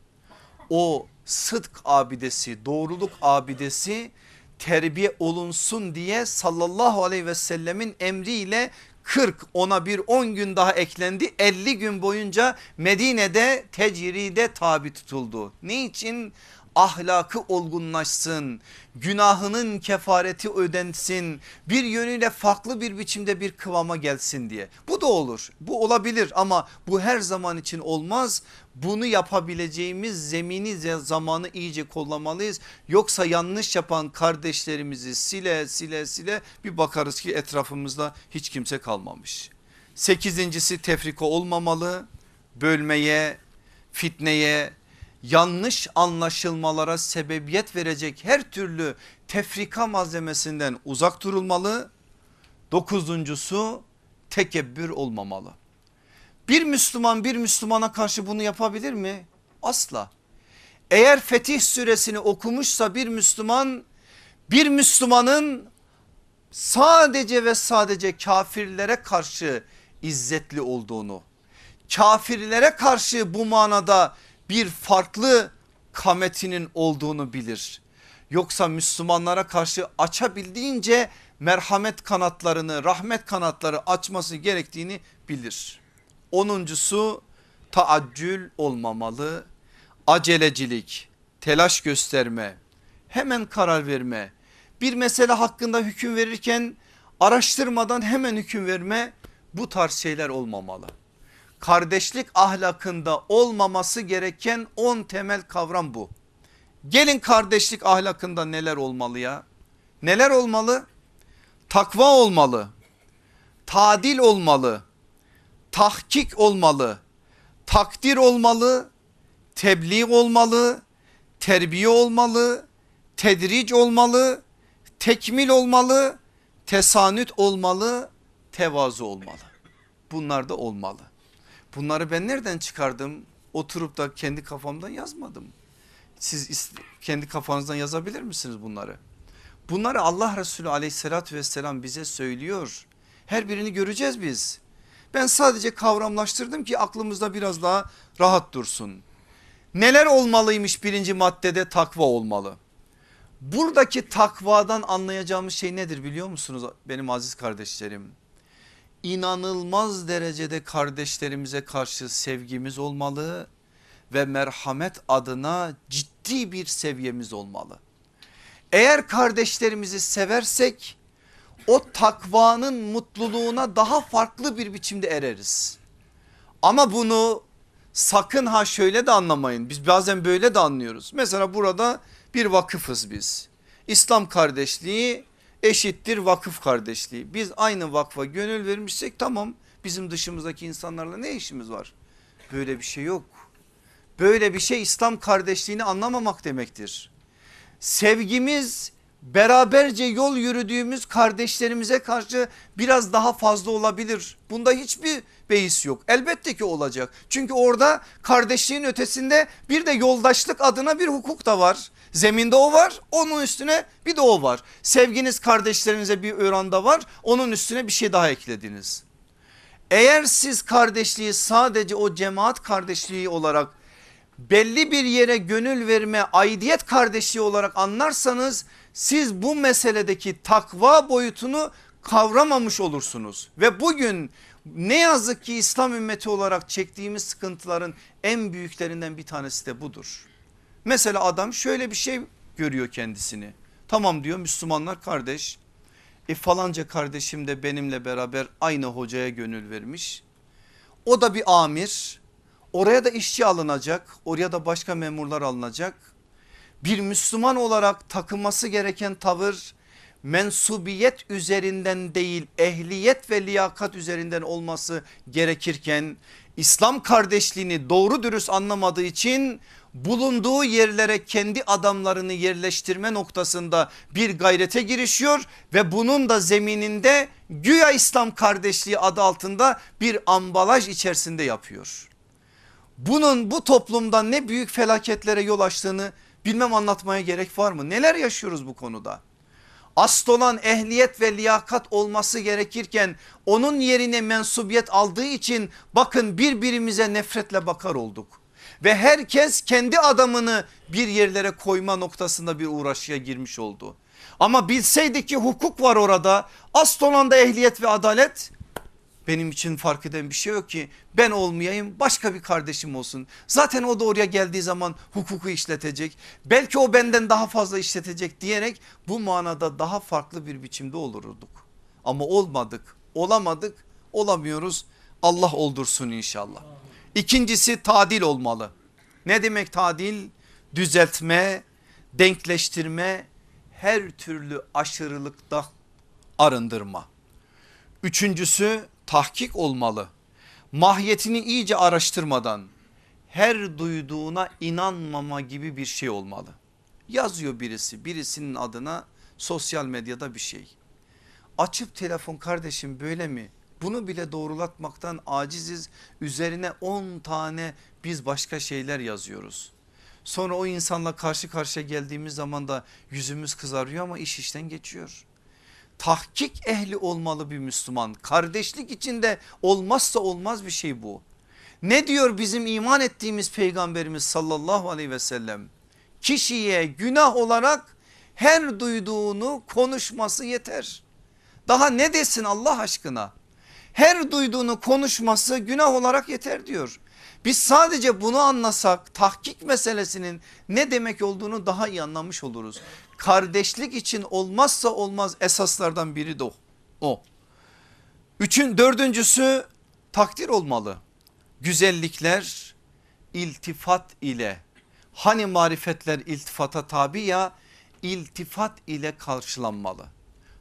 O sıdk abidesi doğruluk abidesi terbiye olunsun diye sallallahu aleyhi ve sellemin emriyle 40 ona bir 10 gün daha eklendi 50 gün boyunca Medine'de tecride tabi tutuldu. Ne için? Ahlakı olgunlaşsın, günahının kefareti ödensin, bir yönüyle farklı bir biçimde bir kıvama gelsin diye. Bu da olur, bu olabilir ama bu her zaman için olmaz. Bunu yapabileceğimiz zemini zamanı iyice kollamalıyız. Yoksa yanlış yapan kardeşlerimizi sile sile sile bir bakarız ki etrafımızda hiç kimse kalmamış. Sekizincisi tefrika olmamalı, bölmeye, fitneye, yanlış anlaşılmalara sebebiyet verecek her türlü tefrika malzemesinden uzak durulmalı. Dokuzuncusu tekebbür olmamalı. Bir Müslüman bir Müslümana karşı bunu yapabilir mi? Asla. Eğer Fetih suresini okumuşsa bir Müslüman bir Müslümanın sadece ve sadece kafirlere karşı izzetli olduğunu, kafirlere karşı bu manada bir farklı kametinin olduğunu bilir. Yoksa Müslümanlara karşı açabildiğince merhamet kanatlarını rahmet kanatları açması gerektiğini bilir. Onuncusu taaccül olmamalı, acelecilik, telaş gösterme, hemen karar verme, bir mesele hakkında hüküm verirken araştırmadan hemen hüküm verme bu tarz şeyler olmamalı. Kardeşlik ahlakında olmaması gereken 10 temel kavram bu. Gelin kardeşlik ahlakında neler olmalı ya? Neler olmalı? Takva olmalı. Tadil olmalı. Tahkik olmalı. Takdir olmalı. Tebliğ olmalı. Terbiye olmalı. Tedric olmalı. Tekmil olmalı. Tesanüt olmalı. Tevazu olmalı. Bunlar da olmalı. Bunları ben nereden çıkardım? Oturup da kendi kafamdan yazmadım. Siz kendi kafanızdan yazabilir misiniz bunları? Bunları Allah Resulü aleyhissalatü vesselam bize söylüyor. Her birini göreceğiz biz. Ben sadece kavramlaştırdım ki aklımızda biraz daha rahat dursun. Neler olmalıymış birinci maddede takva olmalı. Buradaki takvadan anlayacağımız şey nedir biliyor musunuz benim aziz kardeşlerim? İnanılmaz derecede kardeşlerimize karşı sevgimiz olmalı ve merhamet adına ciddi bir seviyemiz olmalı. Eğer kardeşlerimizi seversek o takvanın mutluluğuna daha farklı bir biçimde ereriz. Ama bunu sakın ha şöyle de anlamayın. Biz bazen böyle de anlıyoruz. Mesela burada bir vakıfız biz. İslam kardeşliği eşittir vakıf kardeşliği. Biz aynı vakfa gönül vermişsek tamam bizim dışımızdaki insanlarla ne işimiz var? Böyle bir şey yok. Böyle bir şey İslam kardeşliğini anlamamak demektir. Sevgimiz beraberce yol yürüdüğümüz kardeşlerimize karşı biraz daha fazla olabilir. Bunda hiçbir beis yok. Elbette ki olacak. Çünkü orada kardeşliğin ötesinde bir de yoldaşlık adına bir hukuk da var. Zeminde o var onun üstüne bir de o var. Sevginiz kardeşlerinize bir oranda var onun üstüne bir şey daha eklediniz. Eğer siz kardeşliği sadece o cemaat kardeşliği olarak belli bir yere gönül verme aidiyet kardeşliği olarak anlarsanız siz bu meseledeki takva boyutunu kavramamış olursunuz. Ve bugün ne yazık ki İslam ümmeti olarak çektiğimiz sıkıntıların en büyüklerinden bir tanesi de budur. Mesela adam şöyle bir şey görüyor kendisini. Tamam diyor Müslümanlar kardeş. E falanca kardeşim de benimle beraber aynı hocaya gönül vermiş. O da bir amir. Oraya da işçi alınacak. Oraya da başka memurlar alınacak. Bir Müslüman olarak takınması gereken tavır mensubiyet üzerinden değil ehliyet ve liyakat üzerinden olması gerekirken İslam kardeşliğini doğru dürüst anlamadığı için bulunduğu yerlere kendi adamlarını yerleştirme noktasında bir gayrete girişiyor ve bunun da zemininde güya İslam kardeşliği adı altında bir ambalaj içerisinde yapıyor. Bunun bu toplumda ne büyük felaketlere yol açtığını bilmem anlatmaya gerek var mı? Neler yaşıyoruz bu konuda? Asıl olan ehliyet ve liyakat olması gerekirken onun yerine mensubiyet aldığı için bakın birbirimize nefretle bakar olduk ve herkes kendi adamını bir yerlere koyma noktasında bir uğraşıya girmiş oldu. Ama bilseydi ki hukuk var orada asıl olan da ehliyet ve adalet benim için fark eden bir şey yok ki ben olmayayım başka bir kardeşim olsun. Zaten o da oraya geldiği zaman hukuku işletecek. Belki o benden daha fazla işletecek diyerek bu manada daha farklı bir biçimde olurduk. Ama olmadık olamadık olamıyoruz Allah oldursun inşallah. İkincisi tadil olmalı. Ne demek tadil? Düzeltme, denkleştirme, her türlü aşırılıkta arındırma. Üçüncüsü tahkik olmalı. Mahiyetini iyice araştırmadan her duyduğuna inanmama gibi bir şey olmalı. Yazıyor birisi birisinin adına sosyal medyada bir şey. Açıp telefon kardeşim böyle mi? Bunu bile doğrulatmaktan aciziz. Üzerine 10 tane biz başka şeyler yazıyoruz. Sonra o insanla karşı karşıya geldiğimiz zaman da yüzümüz kızarıyor ama iş işten geçiyor. Tahkik ehli olmalı bir Müslüman. Kardeşlik içinde olmazsa olmaz bir şey bu. Ne diyor bizim iman ettiğimiz peygamberimiz sallallahu aleyhi ve sellem? Kişiye günah olarak her duyduğunu konuşması yeter. Daha ne desin Allah aşkına? Her duyduğunu konuşması günah olarak yeter diyor. Biz sadece bunu anlasak tahkik meselesinin ne demek olduğunu daha iyi anlamış oluruz. Kardeşlik için olmazsa olmaz esaslardan biri de o. Üçün dördüncüsü takdir olmalı. Güzellikler iltifat ile hani marifetler iltifata tabi ya iltifat ile karşılanmalı.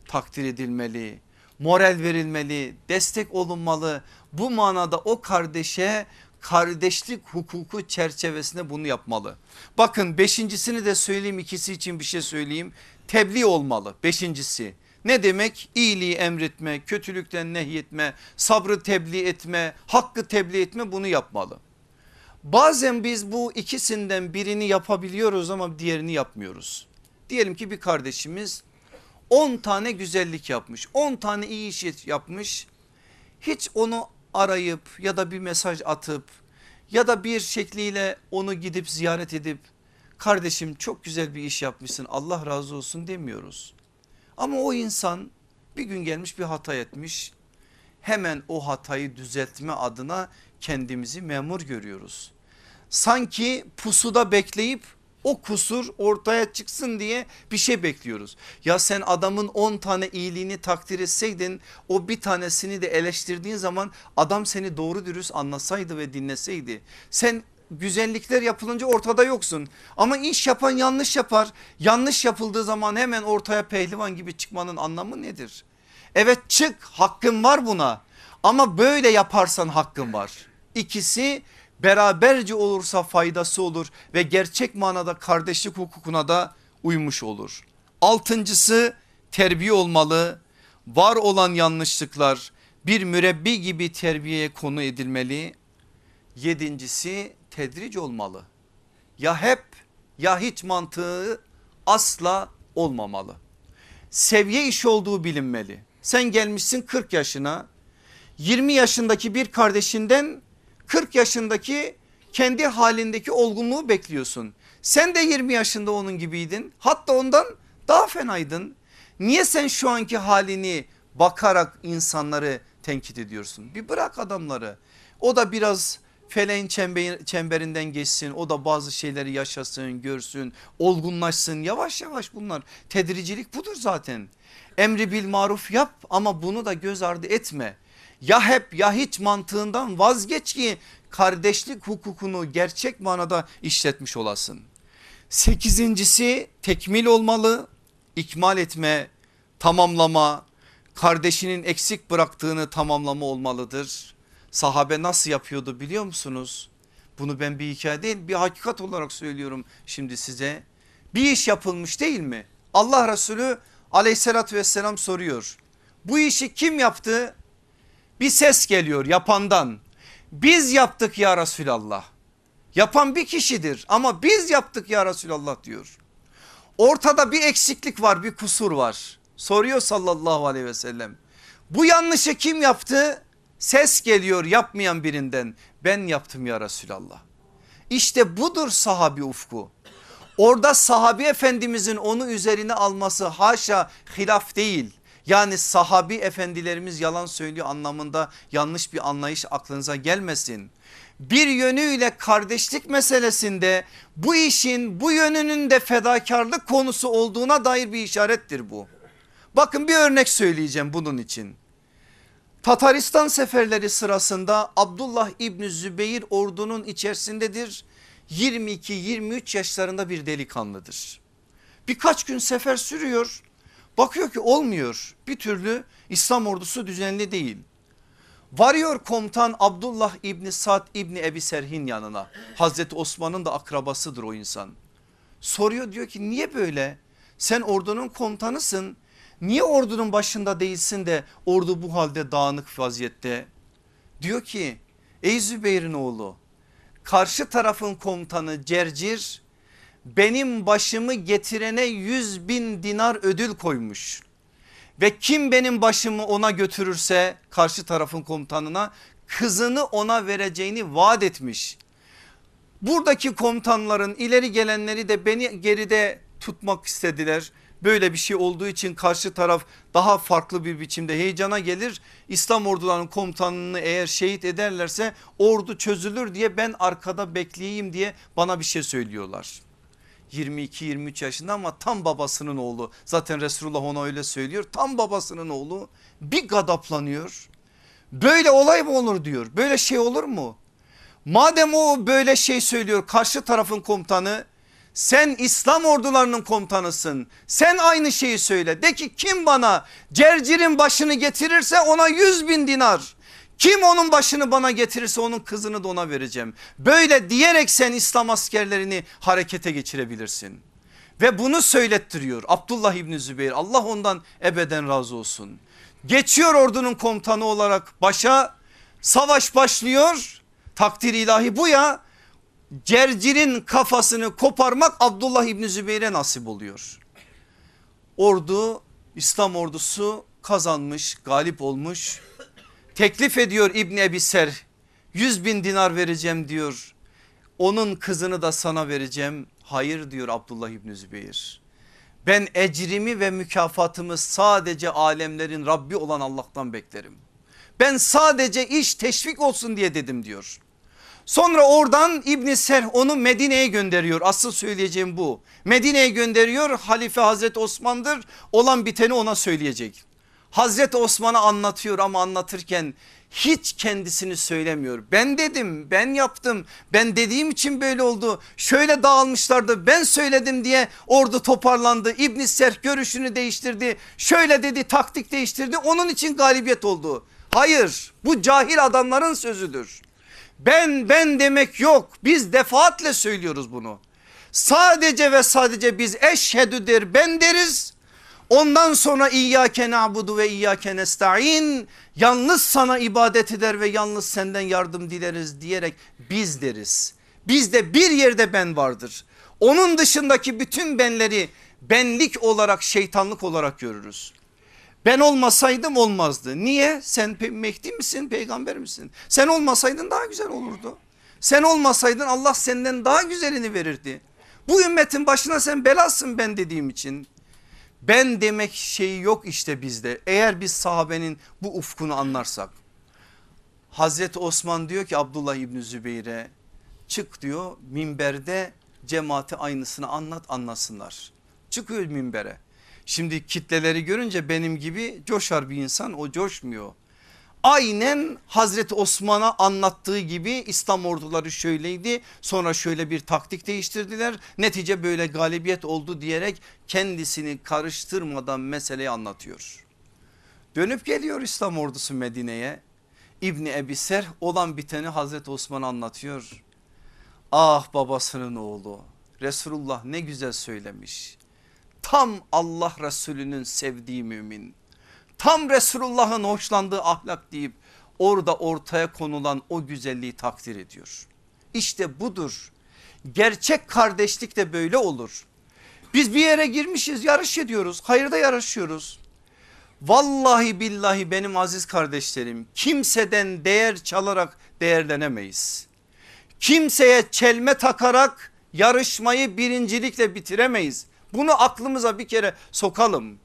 Takdir edilmeli, moral verilmeli, destek olunmalı. Bu manada o kardeşe kardeşlik hukuku çerçevesinde bunu yapmalı. Bakın beşincisini de söyleyeyim ikisi için bir şey söyleyeyim. Tebliğ olmalı beşincisi. Ne demek? İyiliği emretme, kötülükten nehyetme, sabrı tebliğ etme, hakkı tebliğ etme bunu yapmalı. Bazen biz bu ikisinden birini yapabiliyoruz ama diğerini yapmıyoruz. Diyelim ki bir kardeşimiz 10 tane güzellik yapmış 10 tane iyi iş yapmış hiç onu arayıp ya da bir mesaj atıp ya da bir şekliyle onu gidip ziyaret edip kardeşim çok güzel bir iş yapmışsın Allah razı olsun demiyoruz. Ama o insan bir gün gelmiş bir hata etmiş hemen o hatayı düzeltme adına kendimizi memur görüyoruz. Sanki pusuda bekleyip o kusur ortaya çıksın diye bir şey bekliyoruz. Ya sen adamın 10 tane iyiliğini takdir etseydin o bir tanesini de eleştirdiğin zaman adam seni doğru dürüst anlasaydı ve dinleseydi. Sen güzellikler yapılınca ortada yoksun ama iş yapan yanlış yapar. Yanlış yapıldığı zaman hemen ortaya pehlivan gibi çıkmanın anlamı nedir? Evet çık hakkın var buna ama böyle yaparsan hakkın var. İkisi beraberce olursa faydası olur ve gerçek manada kardeşlik hukukuna da uymuş olur. Altıncısı terbiye olmalı. Var olan yanlışlıklar bir mürebbi gibi terbiyeye konu edilmeli. Yedincisi tedric olmalı. Ya hep ya hiç mantığı asla olmamalı. Seviye iş olduğu bilinmeli. Sen gelmişsin 40 yaşına 20 yaşındaki bir kardeşinden 40 yaşındaki kendi halindeki olgunluğu bekliyorsun. Sen de 20 yaşında onun gibiydin hatta ondan daha fenaydın. Niye sen şu anki halini bakarak insanları tenkit ediyorsun? Bir bırak adamları o da biraz feleğin çemberinden geçsin o da bazı şeyleri yaşasın görsün olgunlaşsın yavaş yavaş bunlar tedricilik budur zaten. Emri bil maruf yap ama bunu da göz ardı etme ya hep ya hiç mantığından vazgeç ki kardeşlik hukukunu gerçek manada işletmiş olasın. Sekizincisi tekmil olmalı, ikmal etme, tamamlama, kardeşinin eksik bıraktığını tamamlama olmalıdır. Sahabe nasıl yapıyordu biliyor musunuz? Bunu ben bir hikaye değil bir hakikat olarak söylüyorum şimdi size. Bir iş yapılmış değil mi? Allah Resulü aleyhissalatü vesselam soruyor. Bu işi kim yaptı? Bir ses geliyor yapandan. Biz yaptık ya Resulallah. Yapan bir kişidir ama biz yaptık ya Resulallah diyor. Ortada bir eksiklik var bir kusur var. Soruyor sallallahu aleyhi ve sellem. Bu yanlışı kim yaptı? Ses geliyor yapmayan birinden. Ben yaptım ya Resulallah. İşte budur sahabi ufku. Orada sahabi efendimizin onu üzerine alması haşa hilaf değil yani sahabi efendilerimiz yalan söylüyor anlamında yanlış bir anlayış aklınıza gelmesin. Bir yönüyle kardeşlik meselesinde bu işin bu yönünün de fedakarlık konusu olduğuna dair bir işarettir bu. Bakın bir örnek söyleyeceğim bunun için. Tataristan seferleri sırasında Abdullah İbni Zübeyir ordunun içerisindedir. 22-23 yaşlarında bir delikanlıdır. Birkaç gün sefer sürüyor Bakıyor ki olmuyor bir türlü İslam ordusu düzenli değil. Varıyor komutan Abdullah İbni Sad İbni Ebi Serhin yanına. Hazreti Osman'ın da akrabasıdır o insan. Soruyor diyor ki niye böyle? Sen ordunun komutanısın. Niye ordunun başında değilsin de ordu bu halde dağınık vaziyette? Diyor ki ey Zübeyir'in oğlu karşı tarafın komutanı Cercir benim başımı getirene yüz bin dinar ödül koymuş. Ve kim benim başımı ona götürürse karşı tarafın komutanına kızını ona vereceğini vaat etmiş. Buradaki komutanların ileri gelenleri de beni geride tutmak istediler. Böyle bir şey olduğu için karşı taraf daha farklı bir biçimde heyecana gelir. İslam ordularının komutanını eğer şehit ederlerse ordu çözülür diye ben arkada bekleyeyim diye bana bir şey söylüyorlar. 22-23 yaşında ama tam babasının oğlu. Zaten Resulullah ona öyle söylüyor. Tam babasının oğlu bir gadaplanıyor. Böyle olay mı olur diyor. Böyle şey olur mu? Madem o böyle şey söylüyor karşı tarafın komutanı sen İslam ordularının komutanısın. Sen aynı şeyi söyle. De ki kim bana cercirin başını getirirse ona yüz bin dinar. Kim onun başını bana getirirse onun kızını da ona vereceğim. Böyle diyerek sen İslam askerlerini harekete geçirebilirsin. Ve bunu söylettiriyor Abdullah İbni Zübeyir Allah ondan ebeden razı olsun. Geçiyor ordunun komutanı olarak başa savaş başlıyor takdir ilahi bu ya cercirin kafasını koparmak Abdullah İbni Zübeyir'e nasip oluyor. Ordu İslam ordusu kazanmış galip olmuş teklif ediyor İbni Ebi Ser 100 bin dinar vereceğim diyor onun kızını da sana vereceğim hayır diyor Abdullah İbni Zübeyir ben ecrimi ve mükafatımı sadece alemlerin Rabbi olan Allah'tan beklerim ben sadece iş teşvik olsun diye dedim diyor Sonra oradan İbn Serh onu Medine'ye gönderiyor. Asıl söyleyeceğim bu. Medine'ye gönderiyor. Halife Hazreti Osman'dır. Olan biteni ona söyleyecek. Hazreti Osman'a anlatıyor ama anlatırken hiç kendisini söylemiyor. Ben dedim ben yaptım ben dediğim için böyle oldu. Şöyle dağılmışlardı ben söyledim diye ordu toparlandı. İbn Serh görüşünü değiştirdi. Şöyle dedi taktik değiştirdi onun için galibiyet oldu. Hayır bu cahil adamların sözüdür. Ben ben demek yok. Biz defaatle söylüyoruz bunu. Sadece ve sadece biz eşhedü der ben deriz. Ondan sonra İyyâke na'budu ve İyyâke nesta'in. Yalnız sana ibadet eder ve yalnız senden yardım dileriz diyerek biz deriz. Bizde bir yerde ben vardır. Onun dışındaki bütün benleri benlik olarak şeytanlık olarak görürüz. Ben olmasaydım olmazdı. Niye? Sen Mehdi misin peygamber misin? Sen olmasaydın daha güzel olurdu. Sen olmasaydın Allah senden daha güzelini verirdi. Bu ümmetin başına sen belasın ben dediğim için. Ben demek şeyi yok işte bizde. Eğer biz sahabenin bu ufkunu anlarsak. Hazreti Osman diyor ki Abdullah İbni Zübeyir'e çık diyor minberde cemaati aynısını anlat anlasınlar. Çıkıyor minbere. Şimdi kitleleri görünce benim gibi coşar bir insan o coşmuyor. Aynen Hazreti Osman'a anlattığı gibi İslam orduları şöyleydi sonra şöyle bir taktik değiştirdiler netice böyle galibiyet oldu diyerek kendisini karıştırmadan meseleyi anlatıyor. Dönüp geliyor İslam ordusu Medine'ye İbni Ebi Ser olan biteni Hazreti Osman anlatıyor. Ah babasının oğlu Resulullah ne güzel söylemiş tam Allah Resulü'nün sevdiği mümin. Tam Resulullah'ın hoşlandığı ahlak deyip orada ortaya konulan o güzelliği takdir ediyor. İşte budur. Gerçek kardeşlik de böyle olur. Biz bir yere girmişiz yarış ediyoruz hayırda yarışıyoruz. Vallahi billahi benim aziz kardeşlerim kimseden değer çalarak değerlenemeyiz. Kimseye çelme takarak yarışmayı birincilikle bitiremeyiz. Bunu aklımıza bir kere sokalım.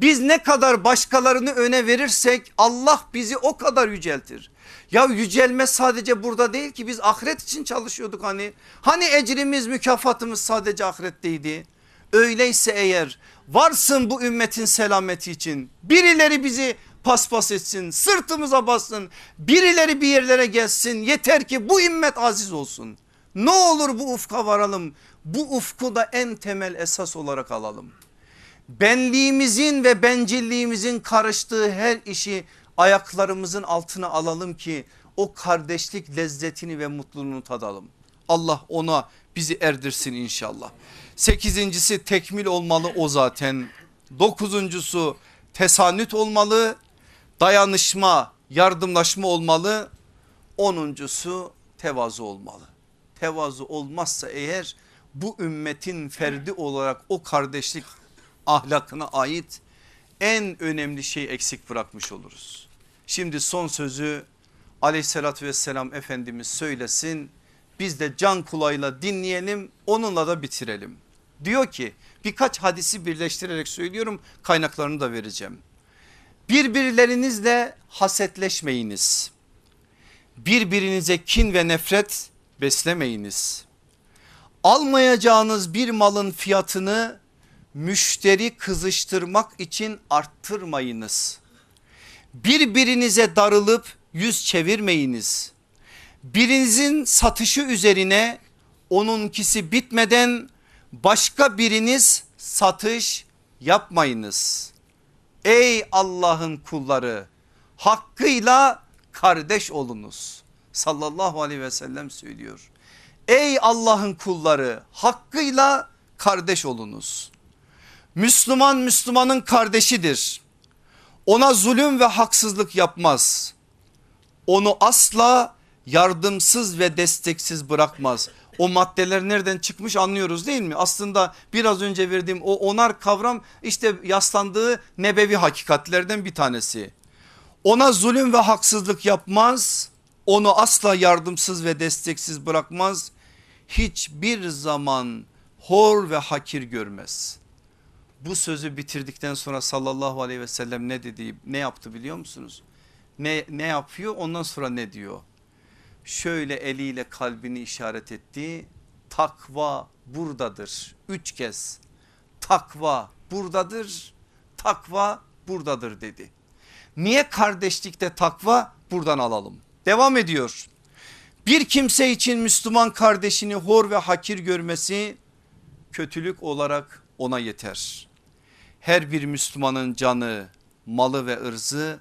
Biz ne kadar başkalarını öne verirsek Allah bizi o kadar yüceltir. Ya yücelme sadece burada değil ki biz ahiret için çalışıyorduk hani. Hani ecrimiz mükafatımız sadece ahiretteydi. Öyleyse eğer varsın bu ümmetin selameti için birileri bizi paspas etsin sırtımıza bassın birileri bir yerlere gelsin yeter ki bu ümmet aziz olsun. Ne olur bu ufka varalım bu ufku da en temel esas olarak alalım. Benliğimizin ve bencilliğimizin karıştığı her işi ayaklarımızın altına alalım ki o kardeşlik lezzetini ve mutluluğunu tadalım. Allah ona bizi erdirsin inşallah. Sekizincisi tekmil olmalı o zaten. Dokuzuncusu tesanüt olmalı. Dayanışma yardımlaşma olmalı. Onuncusu tevazu olmalı. Tevazu olmazsa eğer bu ümmetin ferdi olarak o kardeşlik ahlakına ait en önemli şeyi eksik bırakmış oluruz. Şimdi son sözü aleyhissalatü vesselam Efendimiz söylesin. Biz de can kulağıyla dinleyelim onunla da bitirelim. Diyor ki birkaç hadisi birleştirerek söylüyorum kaynaklarını da vereceğim. Birbirlerinizle hasetleşmeyiniz. Birbirinize kin ve nefret beslemeyiniz. Almayacağınız bir malın fiyatını müşteri kızıştırmak için arttırmayınız. Birbirinize darılıp yüz çevirmeyiniz. Birinizin satışı üzerine onunkisi bitmeden başka biriniz satış yapmayınız. Ey Allah'ın kulları hakkıyla kardeş olunuz. Sallallahu aleyhi ve sellem söylüyor. Ey Allah'ın kulları hakkıyla kardeş olunuz. Müslüman Müslümanın kardeşidir. Ona zulüm ve haksızlık yapmaz. Onu asla yardımsız ve desteksiz bırakmaz. O maddeler nereden çıkmış anlıyoruz değil mi? Aslında biraz önce verdiğim o onar kavram işte yaslandığı nebevi hakikatlerden bir tanesi. Ona zulüm ve haksızlık yapmaz. Onu asla yardımsız ve desteksiz bırakmaz. Hiçbir zaman hor ve hakir görmez. Bu sözü bitirdikten sonra sallallahu aleyhi ve sellem ne dedi ne yaptı biliyor musunuz? Ne, ne yapıyor ondan sonra ne diyor? Şöyle eliyle kalbini işaret etti. Takva buradadır. Üç kez takva buradadır. Takva buradadır dedi. Niye kardeşlikte takva buradan alalım. Devam ediyor. Bir kimse için Müslüman kardeşini hor ve hakir görmesi kötülük olarak ona yeter. Her bir Müslümanın canı, malı ve ırzı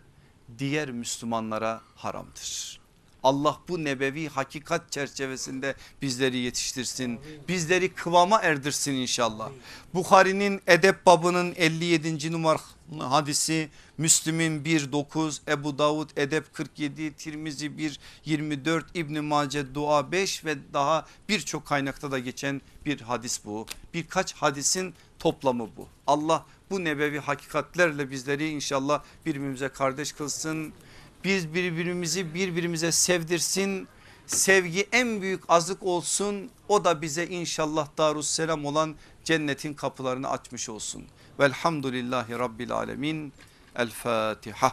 diğer Müslümanlara haramdır. Allah bu nebevi hakikat çerçevesinde bizleri yetiştirsin. Bizleri kıvama erdirsin inşallah. Bukhari'nin edep babının 57. numara hadisi Müslim'in 1.9 Ebu Davud edep 47 Tirmizi 1 24 İbn Mace dua 5 ve daha birçok kaynakta da geçen bir hadis bu. Birkaç hadisin toplamı bu. Allah bu nebevi hakikatlerle bizleri inşallah birbirimize kardeş kılsın. Biz birbirimizi birbirimize sevdirsin. Sevgi en büyük azık olsun. O da bize inşallah darusselam olan cennetin kapılarını açmış olsun. Velhamdülillahi Rabbil Alemin. El Fatiha.